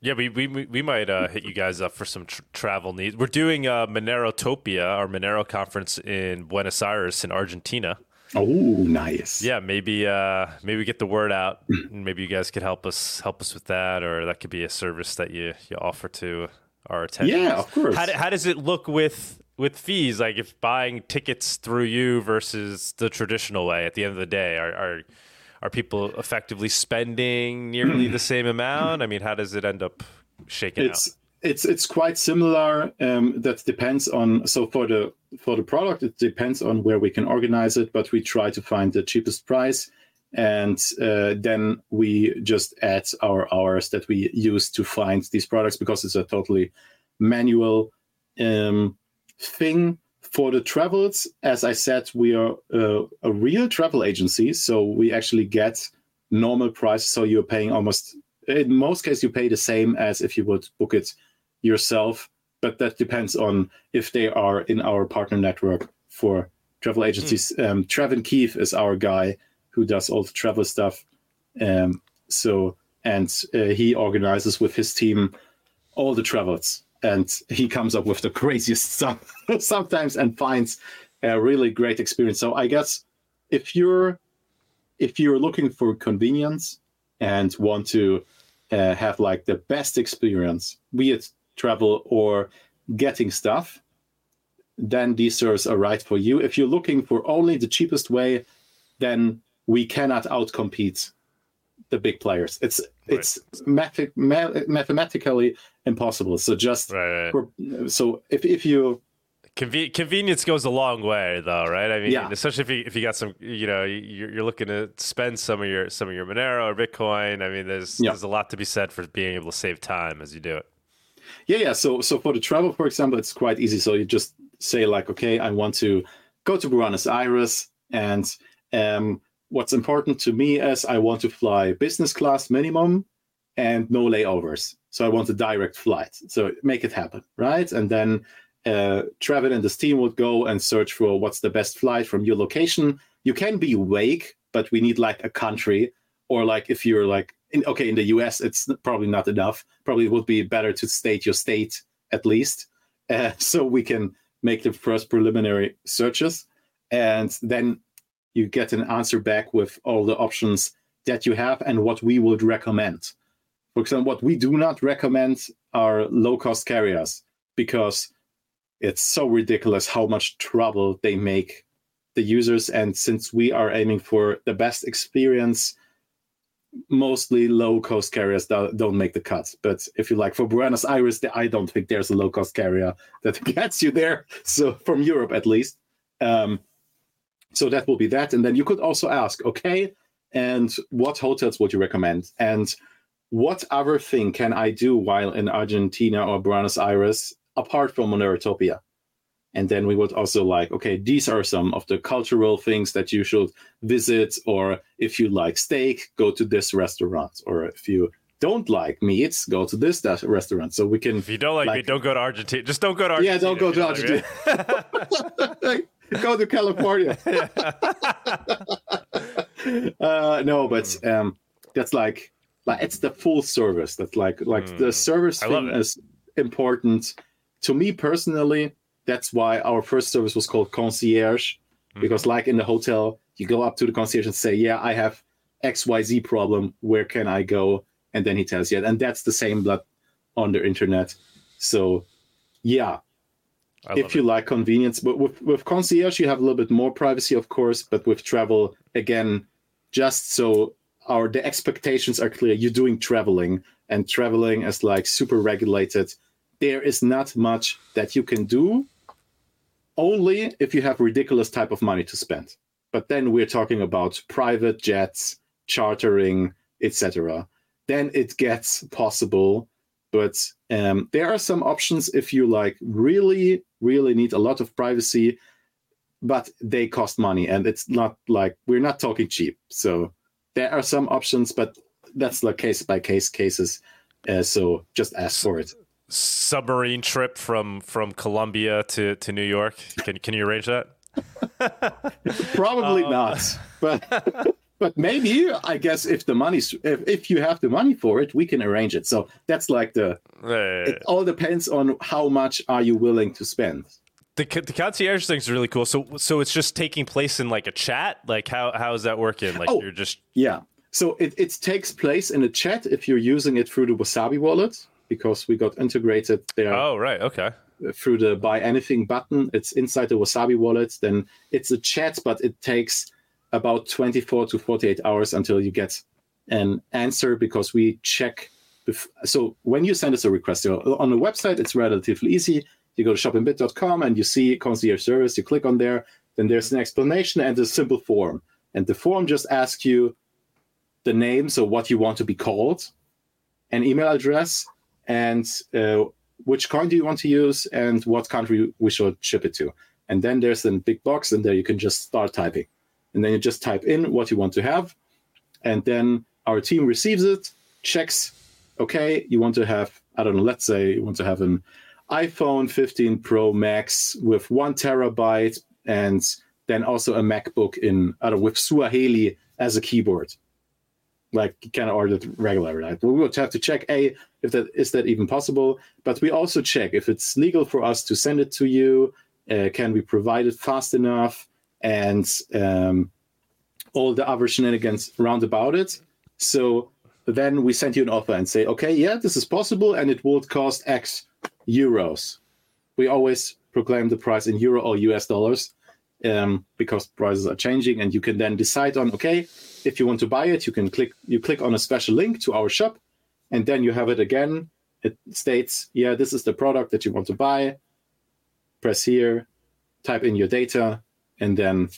yeah, we we we might uh, hit you guys up for some tr- travel needs. We're doing uh, Monerotopia, our Monero conference in Buenos Aires in Argentina. Oh, nice. Yeah, maybe uh, maybe get the word out. maybe you guys could help us help us with that, or that could be a service that you you offer to our attendees. Yeah, of course. How, how does it look with with fees, like if buying tickets through you versus the traditional way, at the end of the day, are are, are people effectively spending nearly the same amount? I mean, how does it end up shaking it's, out? It's it's quite similar. Um, that depends on so for the for the product, it depends on where we can organize it, but we try to find the cheapest price. And uh, then we just add our hours that we use to find these products because it's a totally manual um, thing. For the travels as i said we are uh, a real travel agency. So we actually get normal price so you're paying almost in most cases you pay the same as if you would book it yourself. But that depends on if they are in our partner network for travel agencies. Mm. um, trevin keefe is our guy who does all the travel stuff. Um, so and uh, he organizes with his team all the travels, and he comes up with the craziest stuff sometimes and finds a really great experience. So I guess if you're if you're looking for convenience and want to uh, have like the best experience, be it travel or getting stuff, then these servers are right for you. If you're looking for only the cheapest way, then we cannot outcompete the big players. It's right. it's math- ma- mathematically impossible. So just right, right. so if if you Conven- convenience goes a long way, though, right? I mean, yeah. especially if you if you got some, you know, you're, you're looking to spend some of your some of your Monero or Bitcoin. I mean, there's yeah. there's a lot to be said for being able to save time as you do it. Yeah, yeah. So so for the travel, for example, it's quite easy. So you just say like, okay, I want to go to Buenos Aires, and um, what's important to me is I want to fly business class minimum and no layovers. So I want a direct flight. So make it happen, right? And then uh, Trevin and his team would go and search for what's the best flight from your location. You can be Wake, but we need like a country, or like if you're like in, okay in the US, it's probably not enough. Probably would be better to state your state at least, uh, so we can make the first preliminary searches, and then you get an answer back with all the options that you have and what we would recommend. For example, what we do not recommend are low cost carriers because it's so ridiculous how much trouble they make the users. And since we are aiming for the best experience, mostly low cost carriers don't make the cut. But if you like for Buenos Aires, I don't think there's a low cost carrier that gets you there. So from Europe at least. Um, so that will be that. And then you could also ask, okay, and what hotels would you recommend? And what other thing can I do while in Argentina or Buenos Aires apart from Monerotopia? And then we would also like, okay, these are some of the cultural things that you should visit. Or if you like steak, go to this restaurant. Or if you don't like meats, go to this restaurant. So we can. If you don't like, like meat, don't go to Argentina. Just don't go to Argentina. Yeah, don't go to Argentina. Go to California. uh, no, but um, that's like like it's the full service. That's like like mm. the service thing is important to me personally. That's why our first service was called concierge, mm. because like in the hotel, you go up to the concierge and say, "Yeah, I have X Y Z problem. Where can I go?" And then he tells you, and that's the same blood on the internet. So, yeah, if you it. like convenience. But with, with concierge, you have a little bit more privacy, of course. But with travel, again, just so our the expectations are clear, you're doing traveling, and traveling is like super regulated. There is not much that you can do, only if you have ridiculous type of money to spend. But then we're talking about private jets, chartering, etc. Then it gets possible but um, there are some options if you like really really need a lot of privacy but they cost money and it's not like we're not talking cheap. So there are some options but that's like case by case cases uh, so just ask for it. Submarine trip from from colombia to to new york. Can, can you arrange that? Probably um, not but but maybe I guess if the money's if, if you have the money for it, we can arrange it. So that's like the it all depends on how much are you willing to spend. The, the concierge thing is really cool. So so it's just taking place in like a chat. Like how how is that working? Like oh, you're just yeah. So it, it takes place in a chat if you're using it through the Wasabi wallet because we got integrated there. Oh right, okay. Through the buy anything button, it's inside the Wasabi wallet. Then it's a chat, but it takes about 24 to 48 hours until you get an answer because we check. Bef- so when you send us a request on the website, it's relatively easy. You go to shopinbit.com and you see concierge service. You click on there, then there's an explanation and a simple form. And the form just asks you the name, so what you want to be called, an email address, and uh, which coin do you want to use, and what country we should ship it to. And then there's a big box, and there you can just start typing. And then you just type in what you want to have, and then our team receives it, checks, okay, you want to have, I don't know, let's say you want to have an iPhone 15 Pro Max with one terabyte and then also a MacBook in, I don't know, with Swahili as a keyboard. Like you can order it regular, right? We would have to check a if that is that even possible, but we also check if it's legal for us to send it to you. Uh, can we provide it fast enough? And um, all the other shenanigans round about it. So then we send you an offer and say, okay, yeah, this is possible, and it would cost X euros. We always proclaim the price in euro or US dollars um, because prices are changing, and you can then decide on, okay, if you want to buy it, you can click you click on a special link to our shop, and then you have it again. It states, yeah, this is the product that you want to buy. Press here, type in your data, and then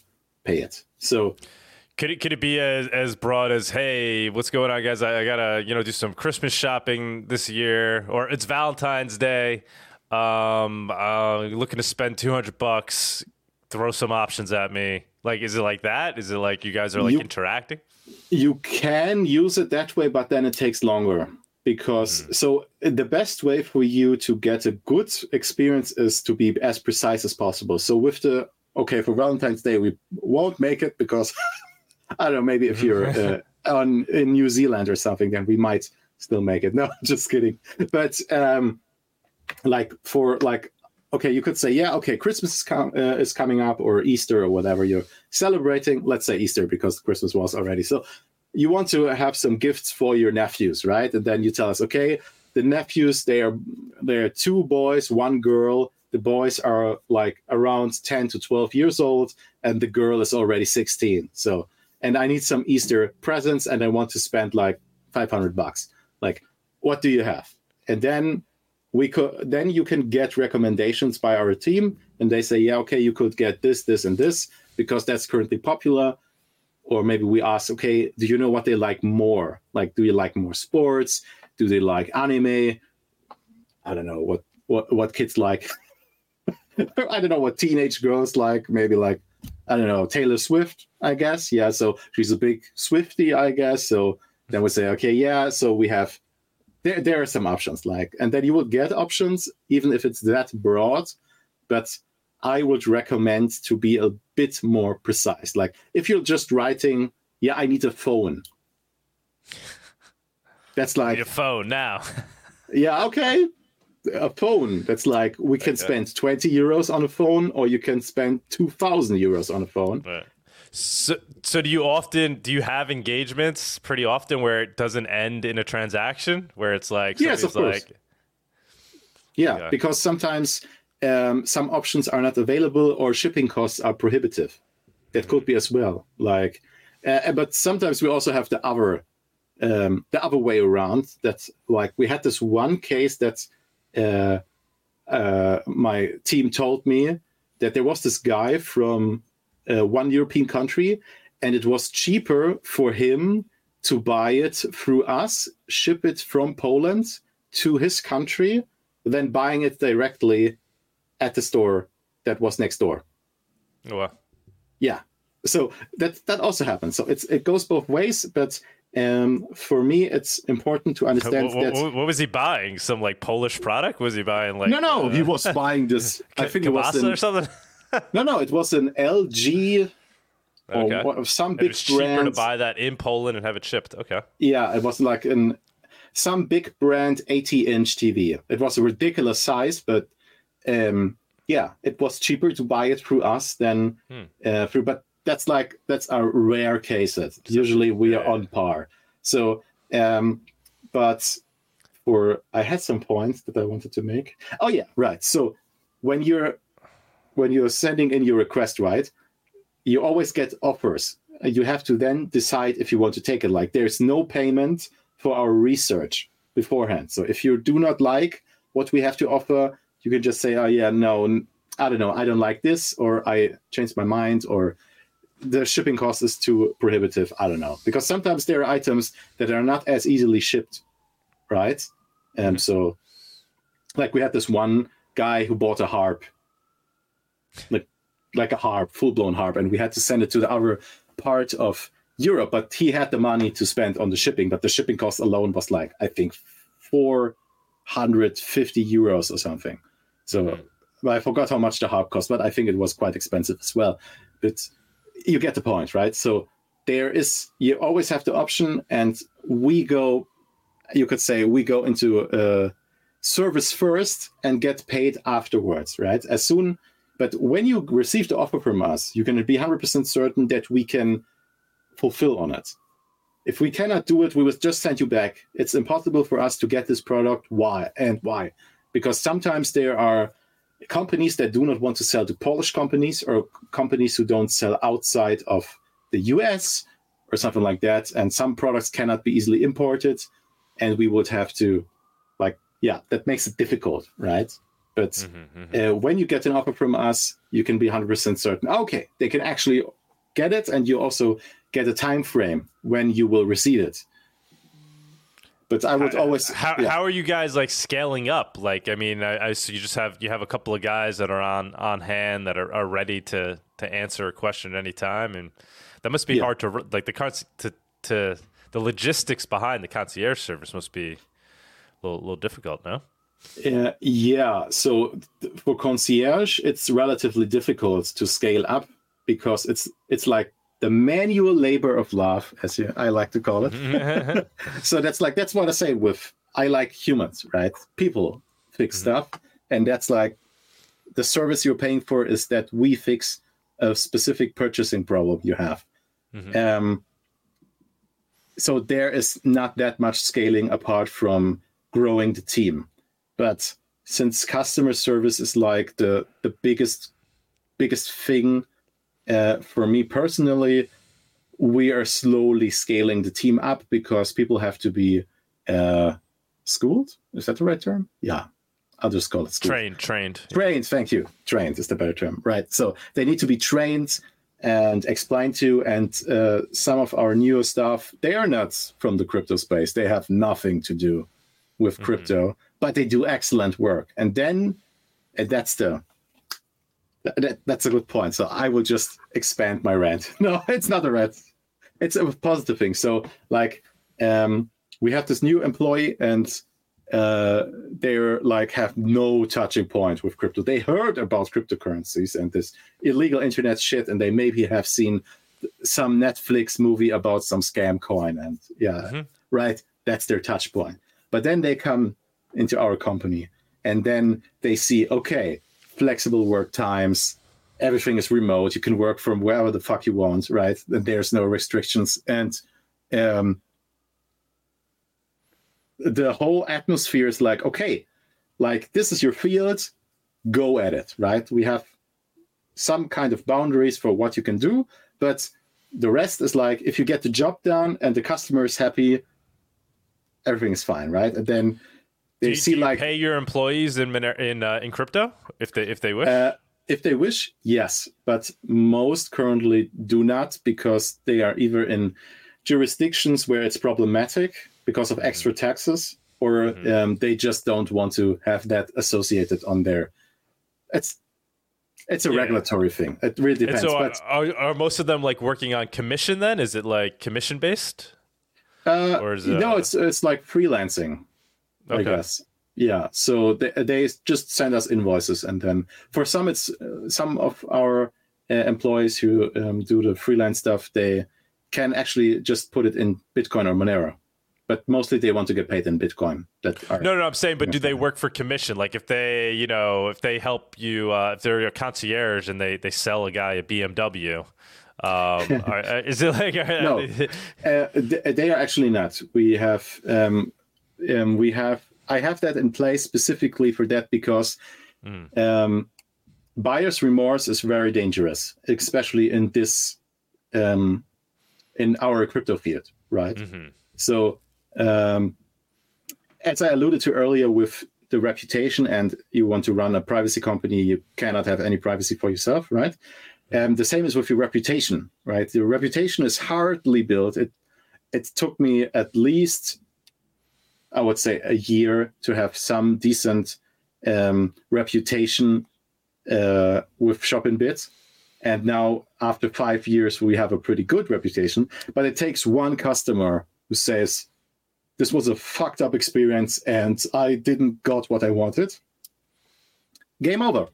pay it. So could it could it be as, as broad as hey, what's going on, guys? I, I, gotta you know do some Christmas shopping this year, or it's Valentine's Day. Um, uh, looking to spend two hundred bucks. Throw some options at me. Like, is it like that? Is it like you guys are like you, interacting? You can use it that way, but then it takes longer because mm. so the best way for you to get a good experience is to be as precise as possible. So with the okay for Valentine's Day, we won't make it because I don't know. Maybe if you're uh, on in New Zealand or something, then we might still make it. No, just kidding. But um, like for like, okay, you could say, yeah, okay, Christmas is, com- uh, is coming up, or Easter, or whatever you're celebrating. Let's say Easter because Christmas was already. So you want to have some gifts for your nephews, right? And then you tell us, okay, the nephews they are they are two boys, one girl. The boys are like around 10 to 12 years old, and the girl is already 16. So and I need some Easter presents and I want to spend like 500 bucks. Like, what do you have? And then we could then you can get recommendations by our team and they say, yeah, okay, you could get this, this, and this because that's currently popular. Or maybe we ask, okay, do you know what they like more? Like, do you like more sports? Do they like anime? I don't know what what what kids like. I don't know what teenage girls like. Maybe like I don't know, Taylor Swift, I guess. Yeah, so she's a big Swifty, I guess. So then we say, okay, yeah, so we have there there are some options like and then you will get options even if it's that broad, but I would recommend to be a bit more precise. Like if you're just writing, yeah, I need a phone. That's like your phone now. yeah, okay a phone that's like we can spend 20 euros on a phone or you can spend 2000 euros on a phone. Right. so, so do you often do you have engagements pretty often where it doesn't end in a transaction? Where it's like yes of course like, yeah okay. because sometimes um, some options are not available or shipping costs are prohibitive. That could be as well like uh, but sometimes we also have the other um, the other way around that like we had this one case that's uh, uh, my team told me that there was this guy from uh, one European country, and it was cheaper for him to buy it through us, ship it from Poland to his country, than buying it directly at the store that was next door. Oh, wow. Yeah. So that that also happens. So it's it goes both ways, but um, for me, it's important to understand what, that. What was he buying? Some like Polish product? Was he buying like? No, no, uh, he was buying this. I think it was an, or something. no, no, it was an LG okay. or some big it brand. Cheaper to buy that in Poland and have it shipped. Okay. Yeah, it was like an some big brand 80 inch TV. It was a ridiculous size, but um, yeah, it was cheaper to buy it through us than hmm. uh, through. But that's like that's a rare cases. Usually we are on par. So, um, but for I had some points that I wanted to make. Oh yeah, right. So when you're when you're sending in your request, right, you always get offers. You have to then decide if you want to take it. Like there's no payment for our research beforehand. So if you do not like what we have to offer, you can just say, "Oh yeah, no, I don't know, I don't like this," or "I changed my mind," or the shipping cost is too prohibitive. I don't know because sometimes there are items that are not as easily shipped, right? And so, like we had this one guy who bought a harp, like like a harp, full blown harp, and we had to send it to the other part of Europe, but he had the money to spend on the shipping, but the shipping cost alone was like I think four hundred fifty euros or something. So Mm-hmm. I forgot how much the harp cost, but I think it was quite expensive as well. But you get the point, right? So there is you always have the option, and we go. You could say we go into uh, service first and get paid afterwards, right? As soon, but when you receive the offer from us, you can be hundred percent certain that we can fulfill on it. If we cannot do it, we will just send you back. It's impossible for us to get this product. Why and why? Because sometimes there are companies that do not want to sell to Polish companies or companies who don't sell outside of the US or something like that. And some products cannot be easily imported. And we would have to, like, yeah, that makes it difficult, right? But Mm-hmm, uh, when you get an offer from us, you can be 100% certain, okay, they can actually get it. And you also get a time frame when you will receive it. But I would always. How, yeah. how are you guys like scaling up? Like, I mean, I, I so you just have you have a couple of guys that are on on hand that are, are ready to to answer a question at any time, and that must be Yeah. hard to like the con- to to the logistics behind the concierge service must be a little, little difficult. No. Uh, yeah, so for concierge, it's relatively difficult to scale up because it's it's like the manual labor of love, as you, I like to call it. so that's like that's what I say with I like humans, right? People fix stuff, and that's like the service you're paying for is that we fix a specific purchasing problem you have. Um, so there is not that much scaling apart from growing the team but since customer service is like the the biggest biggest thing uh, for me personally we are slowly scaling the team up because people have to be uh, schooled. Is that the right term? Yeah. I'll just call it schooled. Trained, trained. trained thank you. Trained is the better term. Right. So they need to be trained and explained to and uh, some of our newer staff they are not from the crypto space. They have nothing to do with crypto but they do excellent work. And then and that's the that, that's a good point. So i will just expand my rant. No it's not a rant. It's a positive thing. So like um we have this new employee and uh, they're like have no touching point with crypto. They heard about cryptocurrencies and this illegal internet shit, and they maybe have seen some Netflix movie about some scam coin, and yeah, right, that's their touch point. But then they come into our company, and then they see, okay, flexible work times, everything is remote. You can work from wherever the fuck you want, right? And there's no restrictions, and um, the whole atmosphere is like, okay, like this is your field, go at it, right? We have some kind of boundaries for what you can do, but the rest is like if you get the job done and the customer is happy, everything is fine, right? And then Do you, see do you like pay your employees in in uh, in crypto if they if they wish. Uh, if they wish, yes, but most currently do not because they are either in jurisdictions where it's problematic because of extra taxes, or um, they just don't want to have that associated on their. It's it's a Yeah. regulatory thing. It really depends. so, are, are, are most of them like working on commission? Then is it like commission based? uh, or is it, no, it- it's it's like freelancing. I Okay. guess. Yeah. So they, they just send us invoices, and then for some, it's uh, some of our uh, employees who um, do the freelance stuff. They can actually just put it in Bitcoin or Monero, but mostly they want to get paid in Bitcoin. That are No, no, I'm saying, but do they work for commission? Like if they, you know, if they help you, uh, if they're a concierge and they they sell a guy a BMW, um, are, uh, is it like No. Uh, they are actually not. We have um, um, we have I have that in place specifically for that because um, buyer's remorse is very dangerous, especially in this um, in our crypto field, right? So um, as I alluded to earlier, with the reputation and you want to run a privacy company, you cannot have any privacy for yourself, right? Um, the same is with your reputation, right? Your reputation is hardly built. It it took me at least, I would say, a year to have some decent um, reputation uh, with Shop bits. And now, after five years, we have a pretty good reputation. But it takes one customer who says, "This was a fucked up experience, and I didn't got what I wanted." Game over.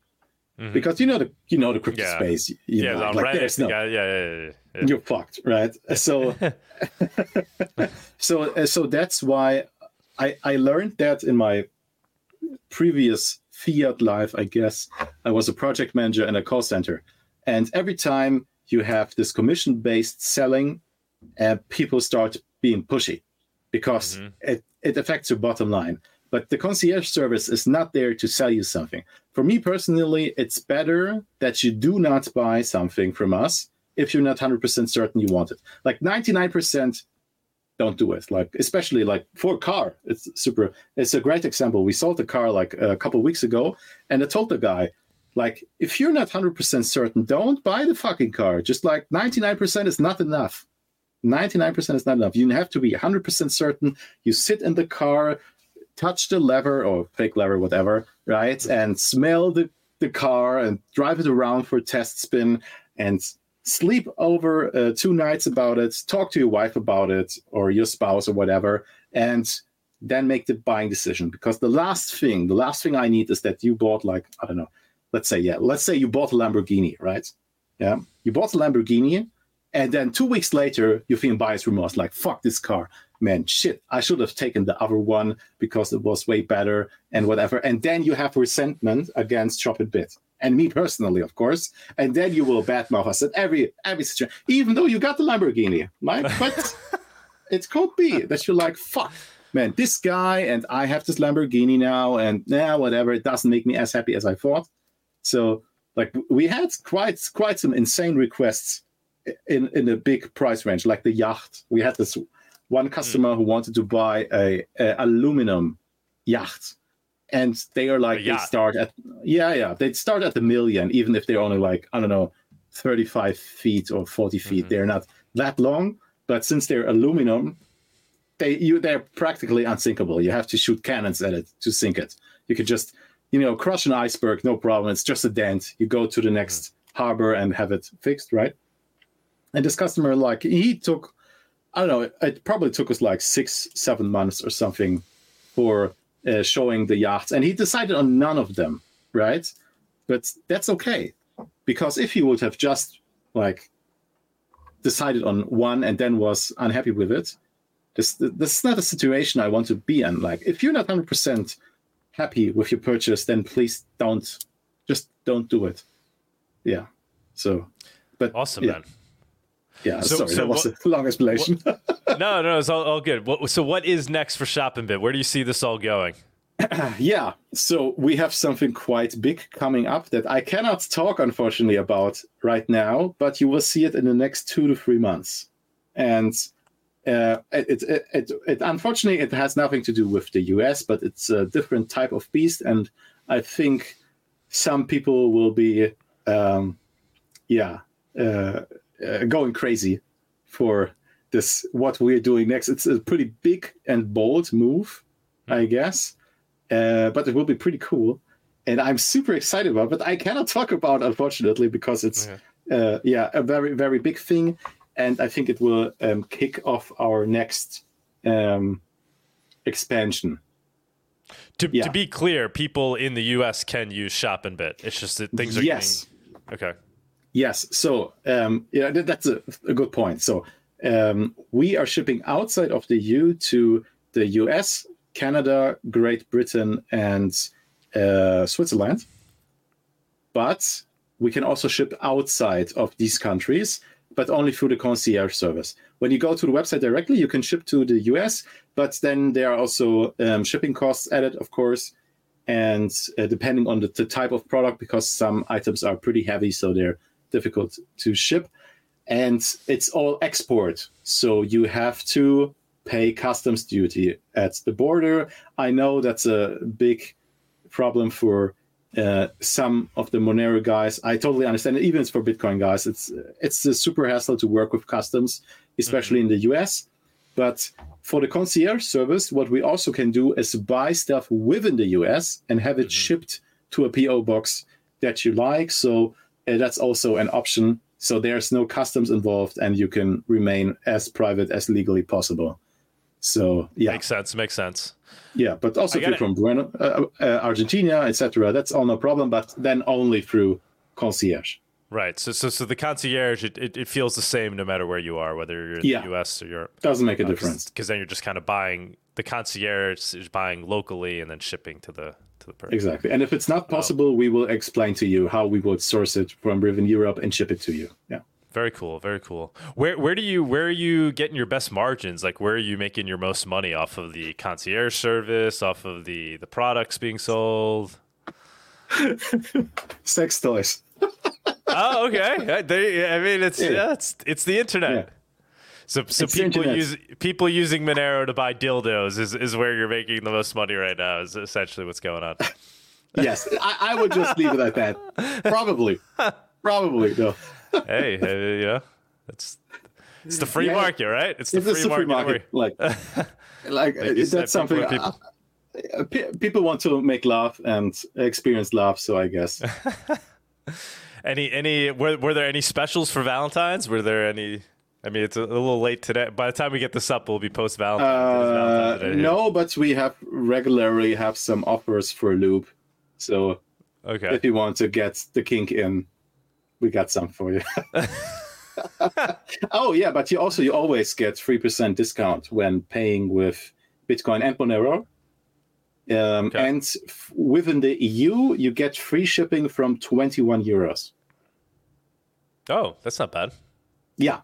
Mm-hmm. Because you know the you know the crypto yeah. space. You yeah, know, like Reddit, no, yeah, yeah, yeah, yeah, You're fucked, right? So, so, uh, so that's why I I learned that in my previous fiat life. I guess I was a project manager in a call center, and every time you have this commission based selling, uh, people start being pushy because mm-hmm. it it affects your bottom line. But the concierge service is not there to sell you something. For me personally, it's better that you do not buy something from us if you're not 100% certain you want it. Like 99% don't do it. Like especially like for a car, it's super. It's a great example. We sold a car like a couple weeks ago, and I told the guy, like, if you're not 100% certain, don't buy the fucking car. Just like 99% is not enough. 99% is not enough. You have to be 100% certain. You sit in the car, touch the lever or fake lever, whatever, right? And smell the, the car and drive it around for a test spin and sleep over uh, two nights about it, talk to your wife about it or your spouse or whatever, and then make the buying decision. Because the last thing, the last thing I need is that you bought like, I don't know, let's say, yeah, let's say you bought a Lamborghini, right? Yeah. You bought a Lamborghini and then two weeks later, you feel buyer's remorse, like, fuck this car man, shit, I should have taken the other one because it was way better and whatever. And then you have resentment against ShopInBit And me personally, of course. And then you will badmouth us at every every situation, even though you got the Lamborghini. right? but it could be that you're like, fuck, man, this guy and I have this Lamborghini now, and now nah, whatever, it doesn't make me as happy as I thought. So like we had quite quite some insane requests in in a big price range, like the yacht. We had this one hmm. customer mm. who wanted to buy a, a, aluminum yacht and they are like they start at yeah yeah they start at the million even if they're only like i don't know 35 feet or 40 feet mm-hmm. they're not that long but since they're aluminum they you they're practically unsinkable you have to shoot cannons at it to sink it you could just you know crush an iceberg no problem it's just a dent you go to the next mm-hmm. harbor and have it fixed right and this customer like he took I don't know. It probably took us like six, seven months or something for uh, showing the yachts, and he decided on none of them, right? But that's okay because if he would have just like decided on one and then was unhappy with it, this this is not a situation I want to be in. Like, if you're not hundred percent happy with your purchase, then please don't, just don't do it. Yeah. So, but awesome, yeah. man. Yeah, so, sorry, so that was what, a long explanation. What, no, no, it's all, all good. What, so, what is next for ShopInBit? Where do you see this all going? yeah, so we have something quite big coming up that I cannot talk, unfortunately, about right now, but you will see it in the next two to three months. And uh, it, it, it, it, unfortunately, it has nothing to do with the US, but it's a different type of beast. And I think some people will be, um, yeah, uh, uh, going crazy for this what we're doing next. It's a pretty big and bold move, mm. I guess, uh, but it will be pretty cool, and I'm super excited about. It, but I cannot talk about unfortunately because it's yeah, uh, yeah a very very big thing, and I think it will um, kick off our next um, expansion. To, yeah. to be clear, people in the U.S. can use ShopInBit. It's just that things are yes. Getting... Okay. Yes. So um, yeah, that's a, a, good point. So um, we are shipping outside of the EU to the US, Canada, Great Britain, and uh, Switzerland. But we can also ship outside of these countries, but only through the concierge service. When you go to the website directly, you can ship to the US, but then there are also um, shipping costs added, of course. And uh, depending on the, the, type of product, because some items are pretty heavy, so they're difficult to ship. And it's all export. So you have to pay customs duty at the border. I know that's a big problem for uh, some of the Monero guys, I totally understand it. Even for Bitcoin guys, it's it's a super hassle to work with customs, especially mm-hmm. in the US. But for the concierge service, what we also can do is buy stuff within the US and have it mm-hmm. shipped to a PO box that you like. So uh, that's also an option. So there's no customs involved, and you can remain as private as legally possible. So yeah, makes sense. Makes sense. Yeah, but also if you're from Buenos, uh, uh, Argentina, etc., that's all no problem. But then only through concierge. Right. So, so, so the concierge, it, it, it, feels the same no matter where you are, whether you're in yeah. the U.S. or Europe. Doesn't make a uh, difference because then you're just kind of buying the concierge is buying locally and then shipping to the the person. Exactly. And if it's not possible, we will explain to you how we would source it from within Europe and ship it to you. Yeah. Very cool. Very cool. Where where do you where are you getting your best margins? Like where are you making your most money off of the concierge service, off of the the products being sold? Sex toys oh, okay. They, I mean, it's yeah. yeah. it's it's the internet. Yeah. So, so it's people use people using Monero to buy dildos is, is where you're making the most money right now. Is essentially what's going on. yes, I, I, would just leave it at that. Probably, probably no. hey, hey, yeah, it's it's the free yeah. market, right? It's the it's free, market. free market. Like, like that's something. People. Uh, people want to make love and experience love, so I guess. any any were, were there any specials for Valentine's? Were there any? I mean, it's a, little late today. By the time we get this up, we'll be post Valentine's. Uh, no, but we have regularly have some offers for Loop. So, okay, if you want to get the kink in, we got some for you. oh yeah, but you also you always get three percent discount when paying with Bitcoin and Monero. Um, okay. And f- within the EU, you get free shipping from 21 euros. Oh, that's not bad. Yeah,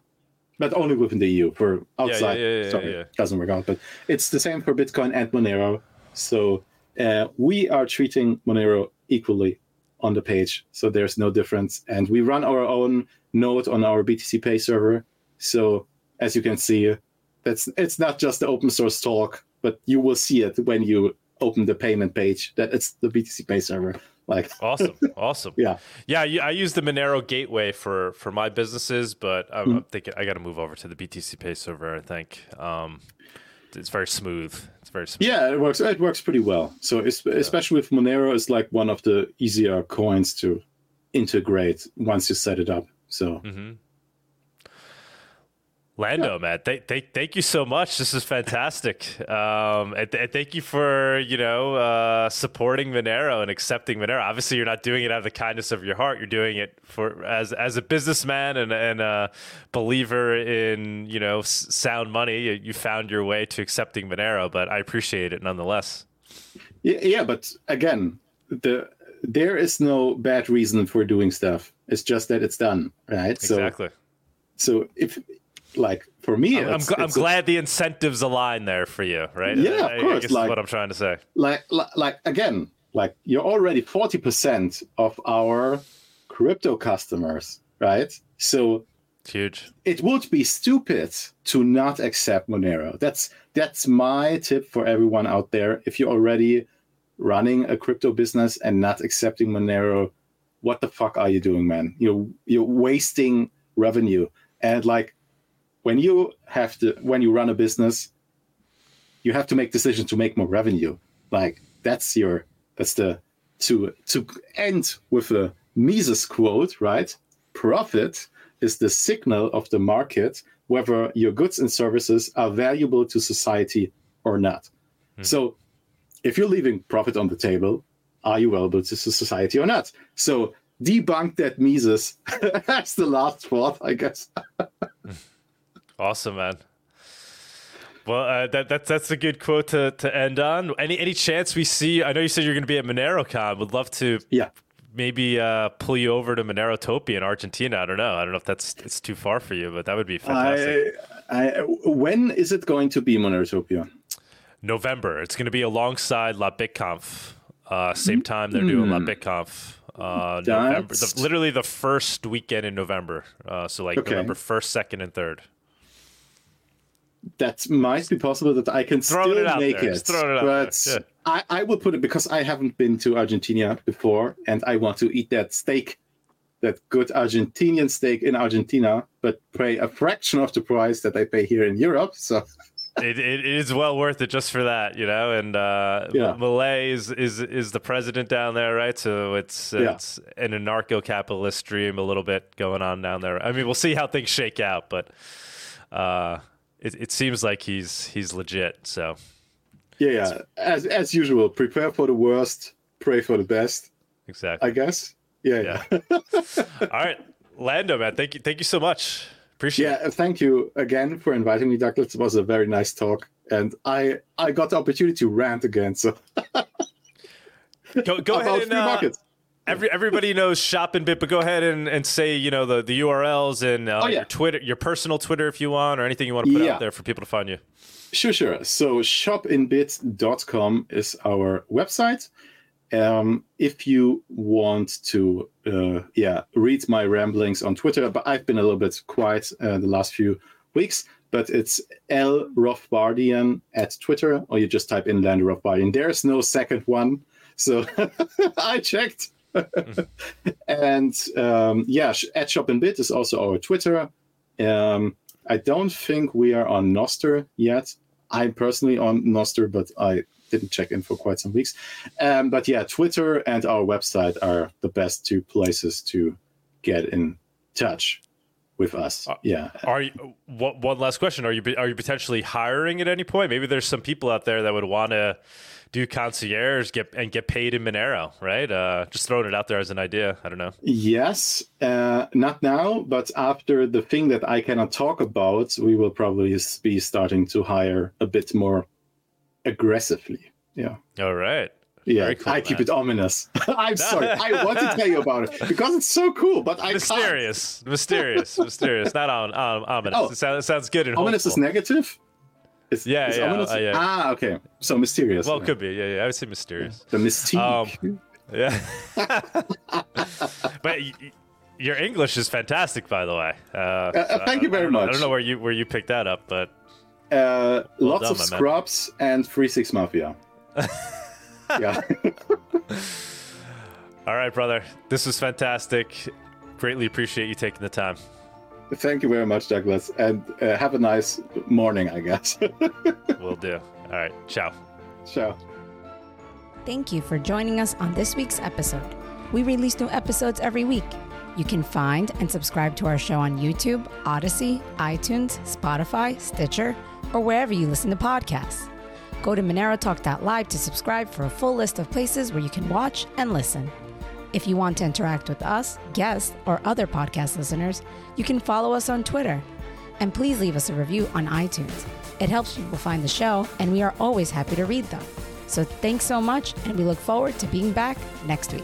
but only within the EU. For outside, yeah, yeah, yeah, sorry, doesn't work out. But it's the same for Bitcoin and Monero. So uh, we are treating Monero equally on the page. So there's no difference. And we run our own node on our BTC Pay server. So as you can see, that's it's not just the open source talk, but you will see it when you open the payment page that it's the BTC Pay server. Like awesome, awesome. yeah, yeah. I use the Monero gateway for for my businesses, but I'm, mm-hmm. I'm thinking I got to move over to the BTC Pay server. I think um, it's very smooth. It's very smooth. Yeah, it works. It works pretty well. So especially with Monero, it's like one of the easier coins to integrate once you set it up. So. Mm-hmm. Lando, yeah. man, th- th- thank you so much. This is fantastic. Um, and, th- and, thank you for you know uh, supporting Monero and accepting Monero. Obviously, you're not doing it out of the kindness of your heart. You're doing it for as as a businessman and, and a believer in you know s- sound money. You, you found your way to accepting Monero, but I appreciate it nonetheless. Yeah, yeah, but again, the there is no bad reason for doing stuff. It's just that it's done, right? Exactly. So, so if like for me, I'm, it's, I'm, it's glad a, the incentives align there for you, right? Yeah, of I, course. I like what I'm trying to say. Like, like, like again, like you're already 40% of our crypto customers, right? So it's huge. It would be stupid to not accept Monero. That's that's my tip for everyone out there. If you're already running a crypto business and not accepting Monero, what the fuck are you doing, man? You're you're wasting revenue. And like when you have to when you run a business you have to make decisions to make more revenue. Like that's your that's the to to end with a mises quote right? Profit is the signal of the market whether your goods and services are valuable to society or not. Hmm. so if you're leaving profit on the table are you valuable to society or not? So debunk that mises. That's the last thought i guess Awesome, man. Well, uh, that, that's that's a good quote to, to end on. Any any chance we see? I know you said you're going to be at MoneroKon. Would love to. Yeah. Maybe uh, pull you over to Monerotopia in Argentina. I don't know. I don't know if that's it's too far for you, but that would be fantastic. I, I, when is it going to be Monerotopia? November. It's going to be alongside La BitConf. Uh, same time they're doing La hmm. BitConf. Uh, November, the, literally the first weekend in November. Uh, so like okay. November first, second, and third. That might be possible that I can Throwing still it out make there. it. It out but. Yeah. I, I will put it because I haven't been to Argentina before and I want to eat that steak, that good Argentinian steak in Argentina, but pay a fraction of the price that I pay here in Europe. So it, it is well worth it just for that, you know. And uh, Yeah. Milei is, is is the president down there, right? So it's Yeah. it's an anarcho-capitalist dream a little bit going on down there. I mean, we'll see how things shake out, but uh, it, it seems like he's he's legit. So yeah, yeah. As as usual, prepare for the worst, pray for the best, exactly. I guess. Yeah, yeah. All right, Lando, man, thank you, thank you so much. Appreciate Yeah, thank you again for inviting me, Douglas. It was a very nice talk. And I I got the opportunity to rant again. So. Go, go ahead and uh. Every, everybody knows ShopInBit, but go ahead and, and say you know the, the URLs and uh, Oh, yeah. your Twitter, your personal Twitter if you want, or anything you want to put Yeah. out there for people to find you. Sure, sure. So shopinbit.com is our website. Um, if you want to, uh, yeah, read my ramblings on Twitter, but I've been a little bit quiet uh, the last few weeks. But it's L Rothbardian at Twitter, or you just type in Lando Rothbardian. There's no second one, so I checked. and um, yeah, at ShopInBit is also our Twitter. Um, I don't think we are on Nostr yet. I'm personally on Nostr, but I didn't check in for quite some weeks. Um, but yeah, Twitter and our website are the best two places to get in touch with us. yeah. Are you? What, one last question: Are you are you potentially hiring at any point? Maybe there's some people out there that would want to do concierge get and get paid in Monero, right? Uh, just throwing it out there as an idea. I don't know. Yes, uh, not now, but after the thing that I cannot talk about, we will probably be starting to hire a bit more aggressively. Yeah. All right. Yeah, cool, I keep man. it ominous. I'm sorry. I want to tell you about it because it's so cool, but I can't. Mysterious, mysterious, mysterious. Not on, on ominous. Oh. it, sounds, it sounds good Ominous is negative. Is, Yeah, is yeah, ominous- uh, yeah. Ah, okay. So mysterious. Well, it could be. Yeah, yeah. I would say mysterious. the mystique. Um, Yeah. but y- your English is fantastic, by the way. Uh, uh, thank you very much. I don't know where you where you picked that up, but uh, lots done, of my man. scrubs and Three 6 Mafia. Yeah. all right, brother. This was fantastic. Greatly appreciate you taking the time. Thank you very much, Douglas, and uh, have a nice morning, I guess. Will do. All right. Ciao. Ciao. Thank you for joining us on this week's episode. We release new episodes every week. You can find and subscribe to our show on YouTube, Odysee, iTunes, Spotify, Stitcher, or wherever you listen to podcasts. Go to monerotalk.live to subscribe for a full list of places where you can watch and listen. If you want to interact with us, guests, or other podcast listeners, you can follow us on Twitter. And please leave us a review on iTunes. It helps people find the show, and we are always happy to read them. So thanks so much, and we look forward to being back next week.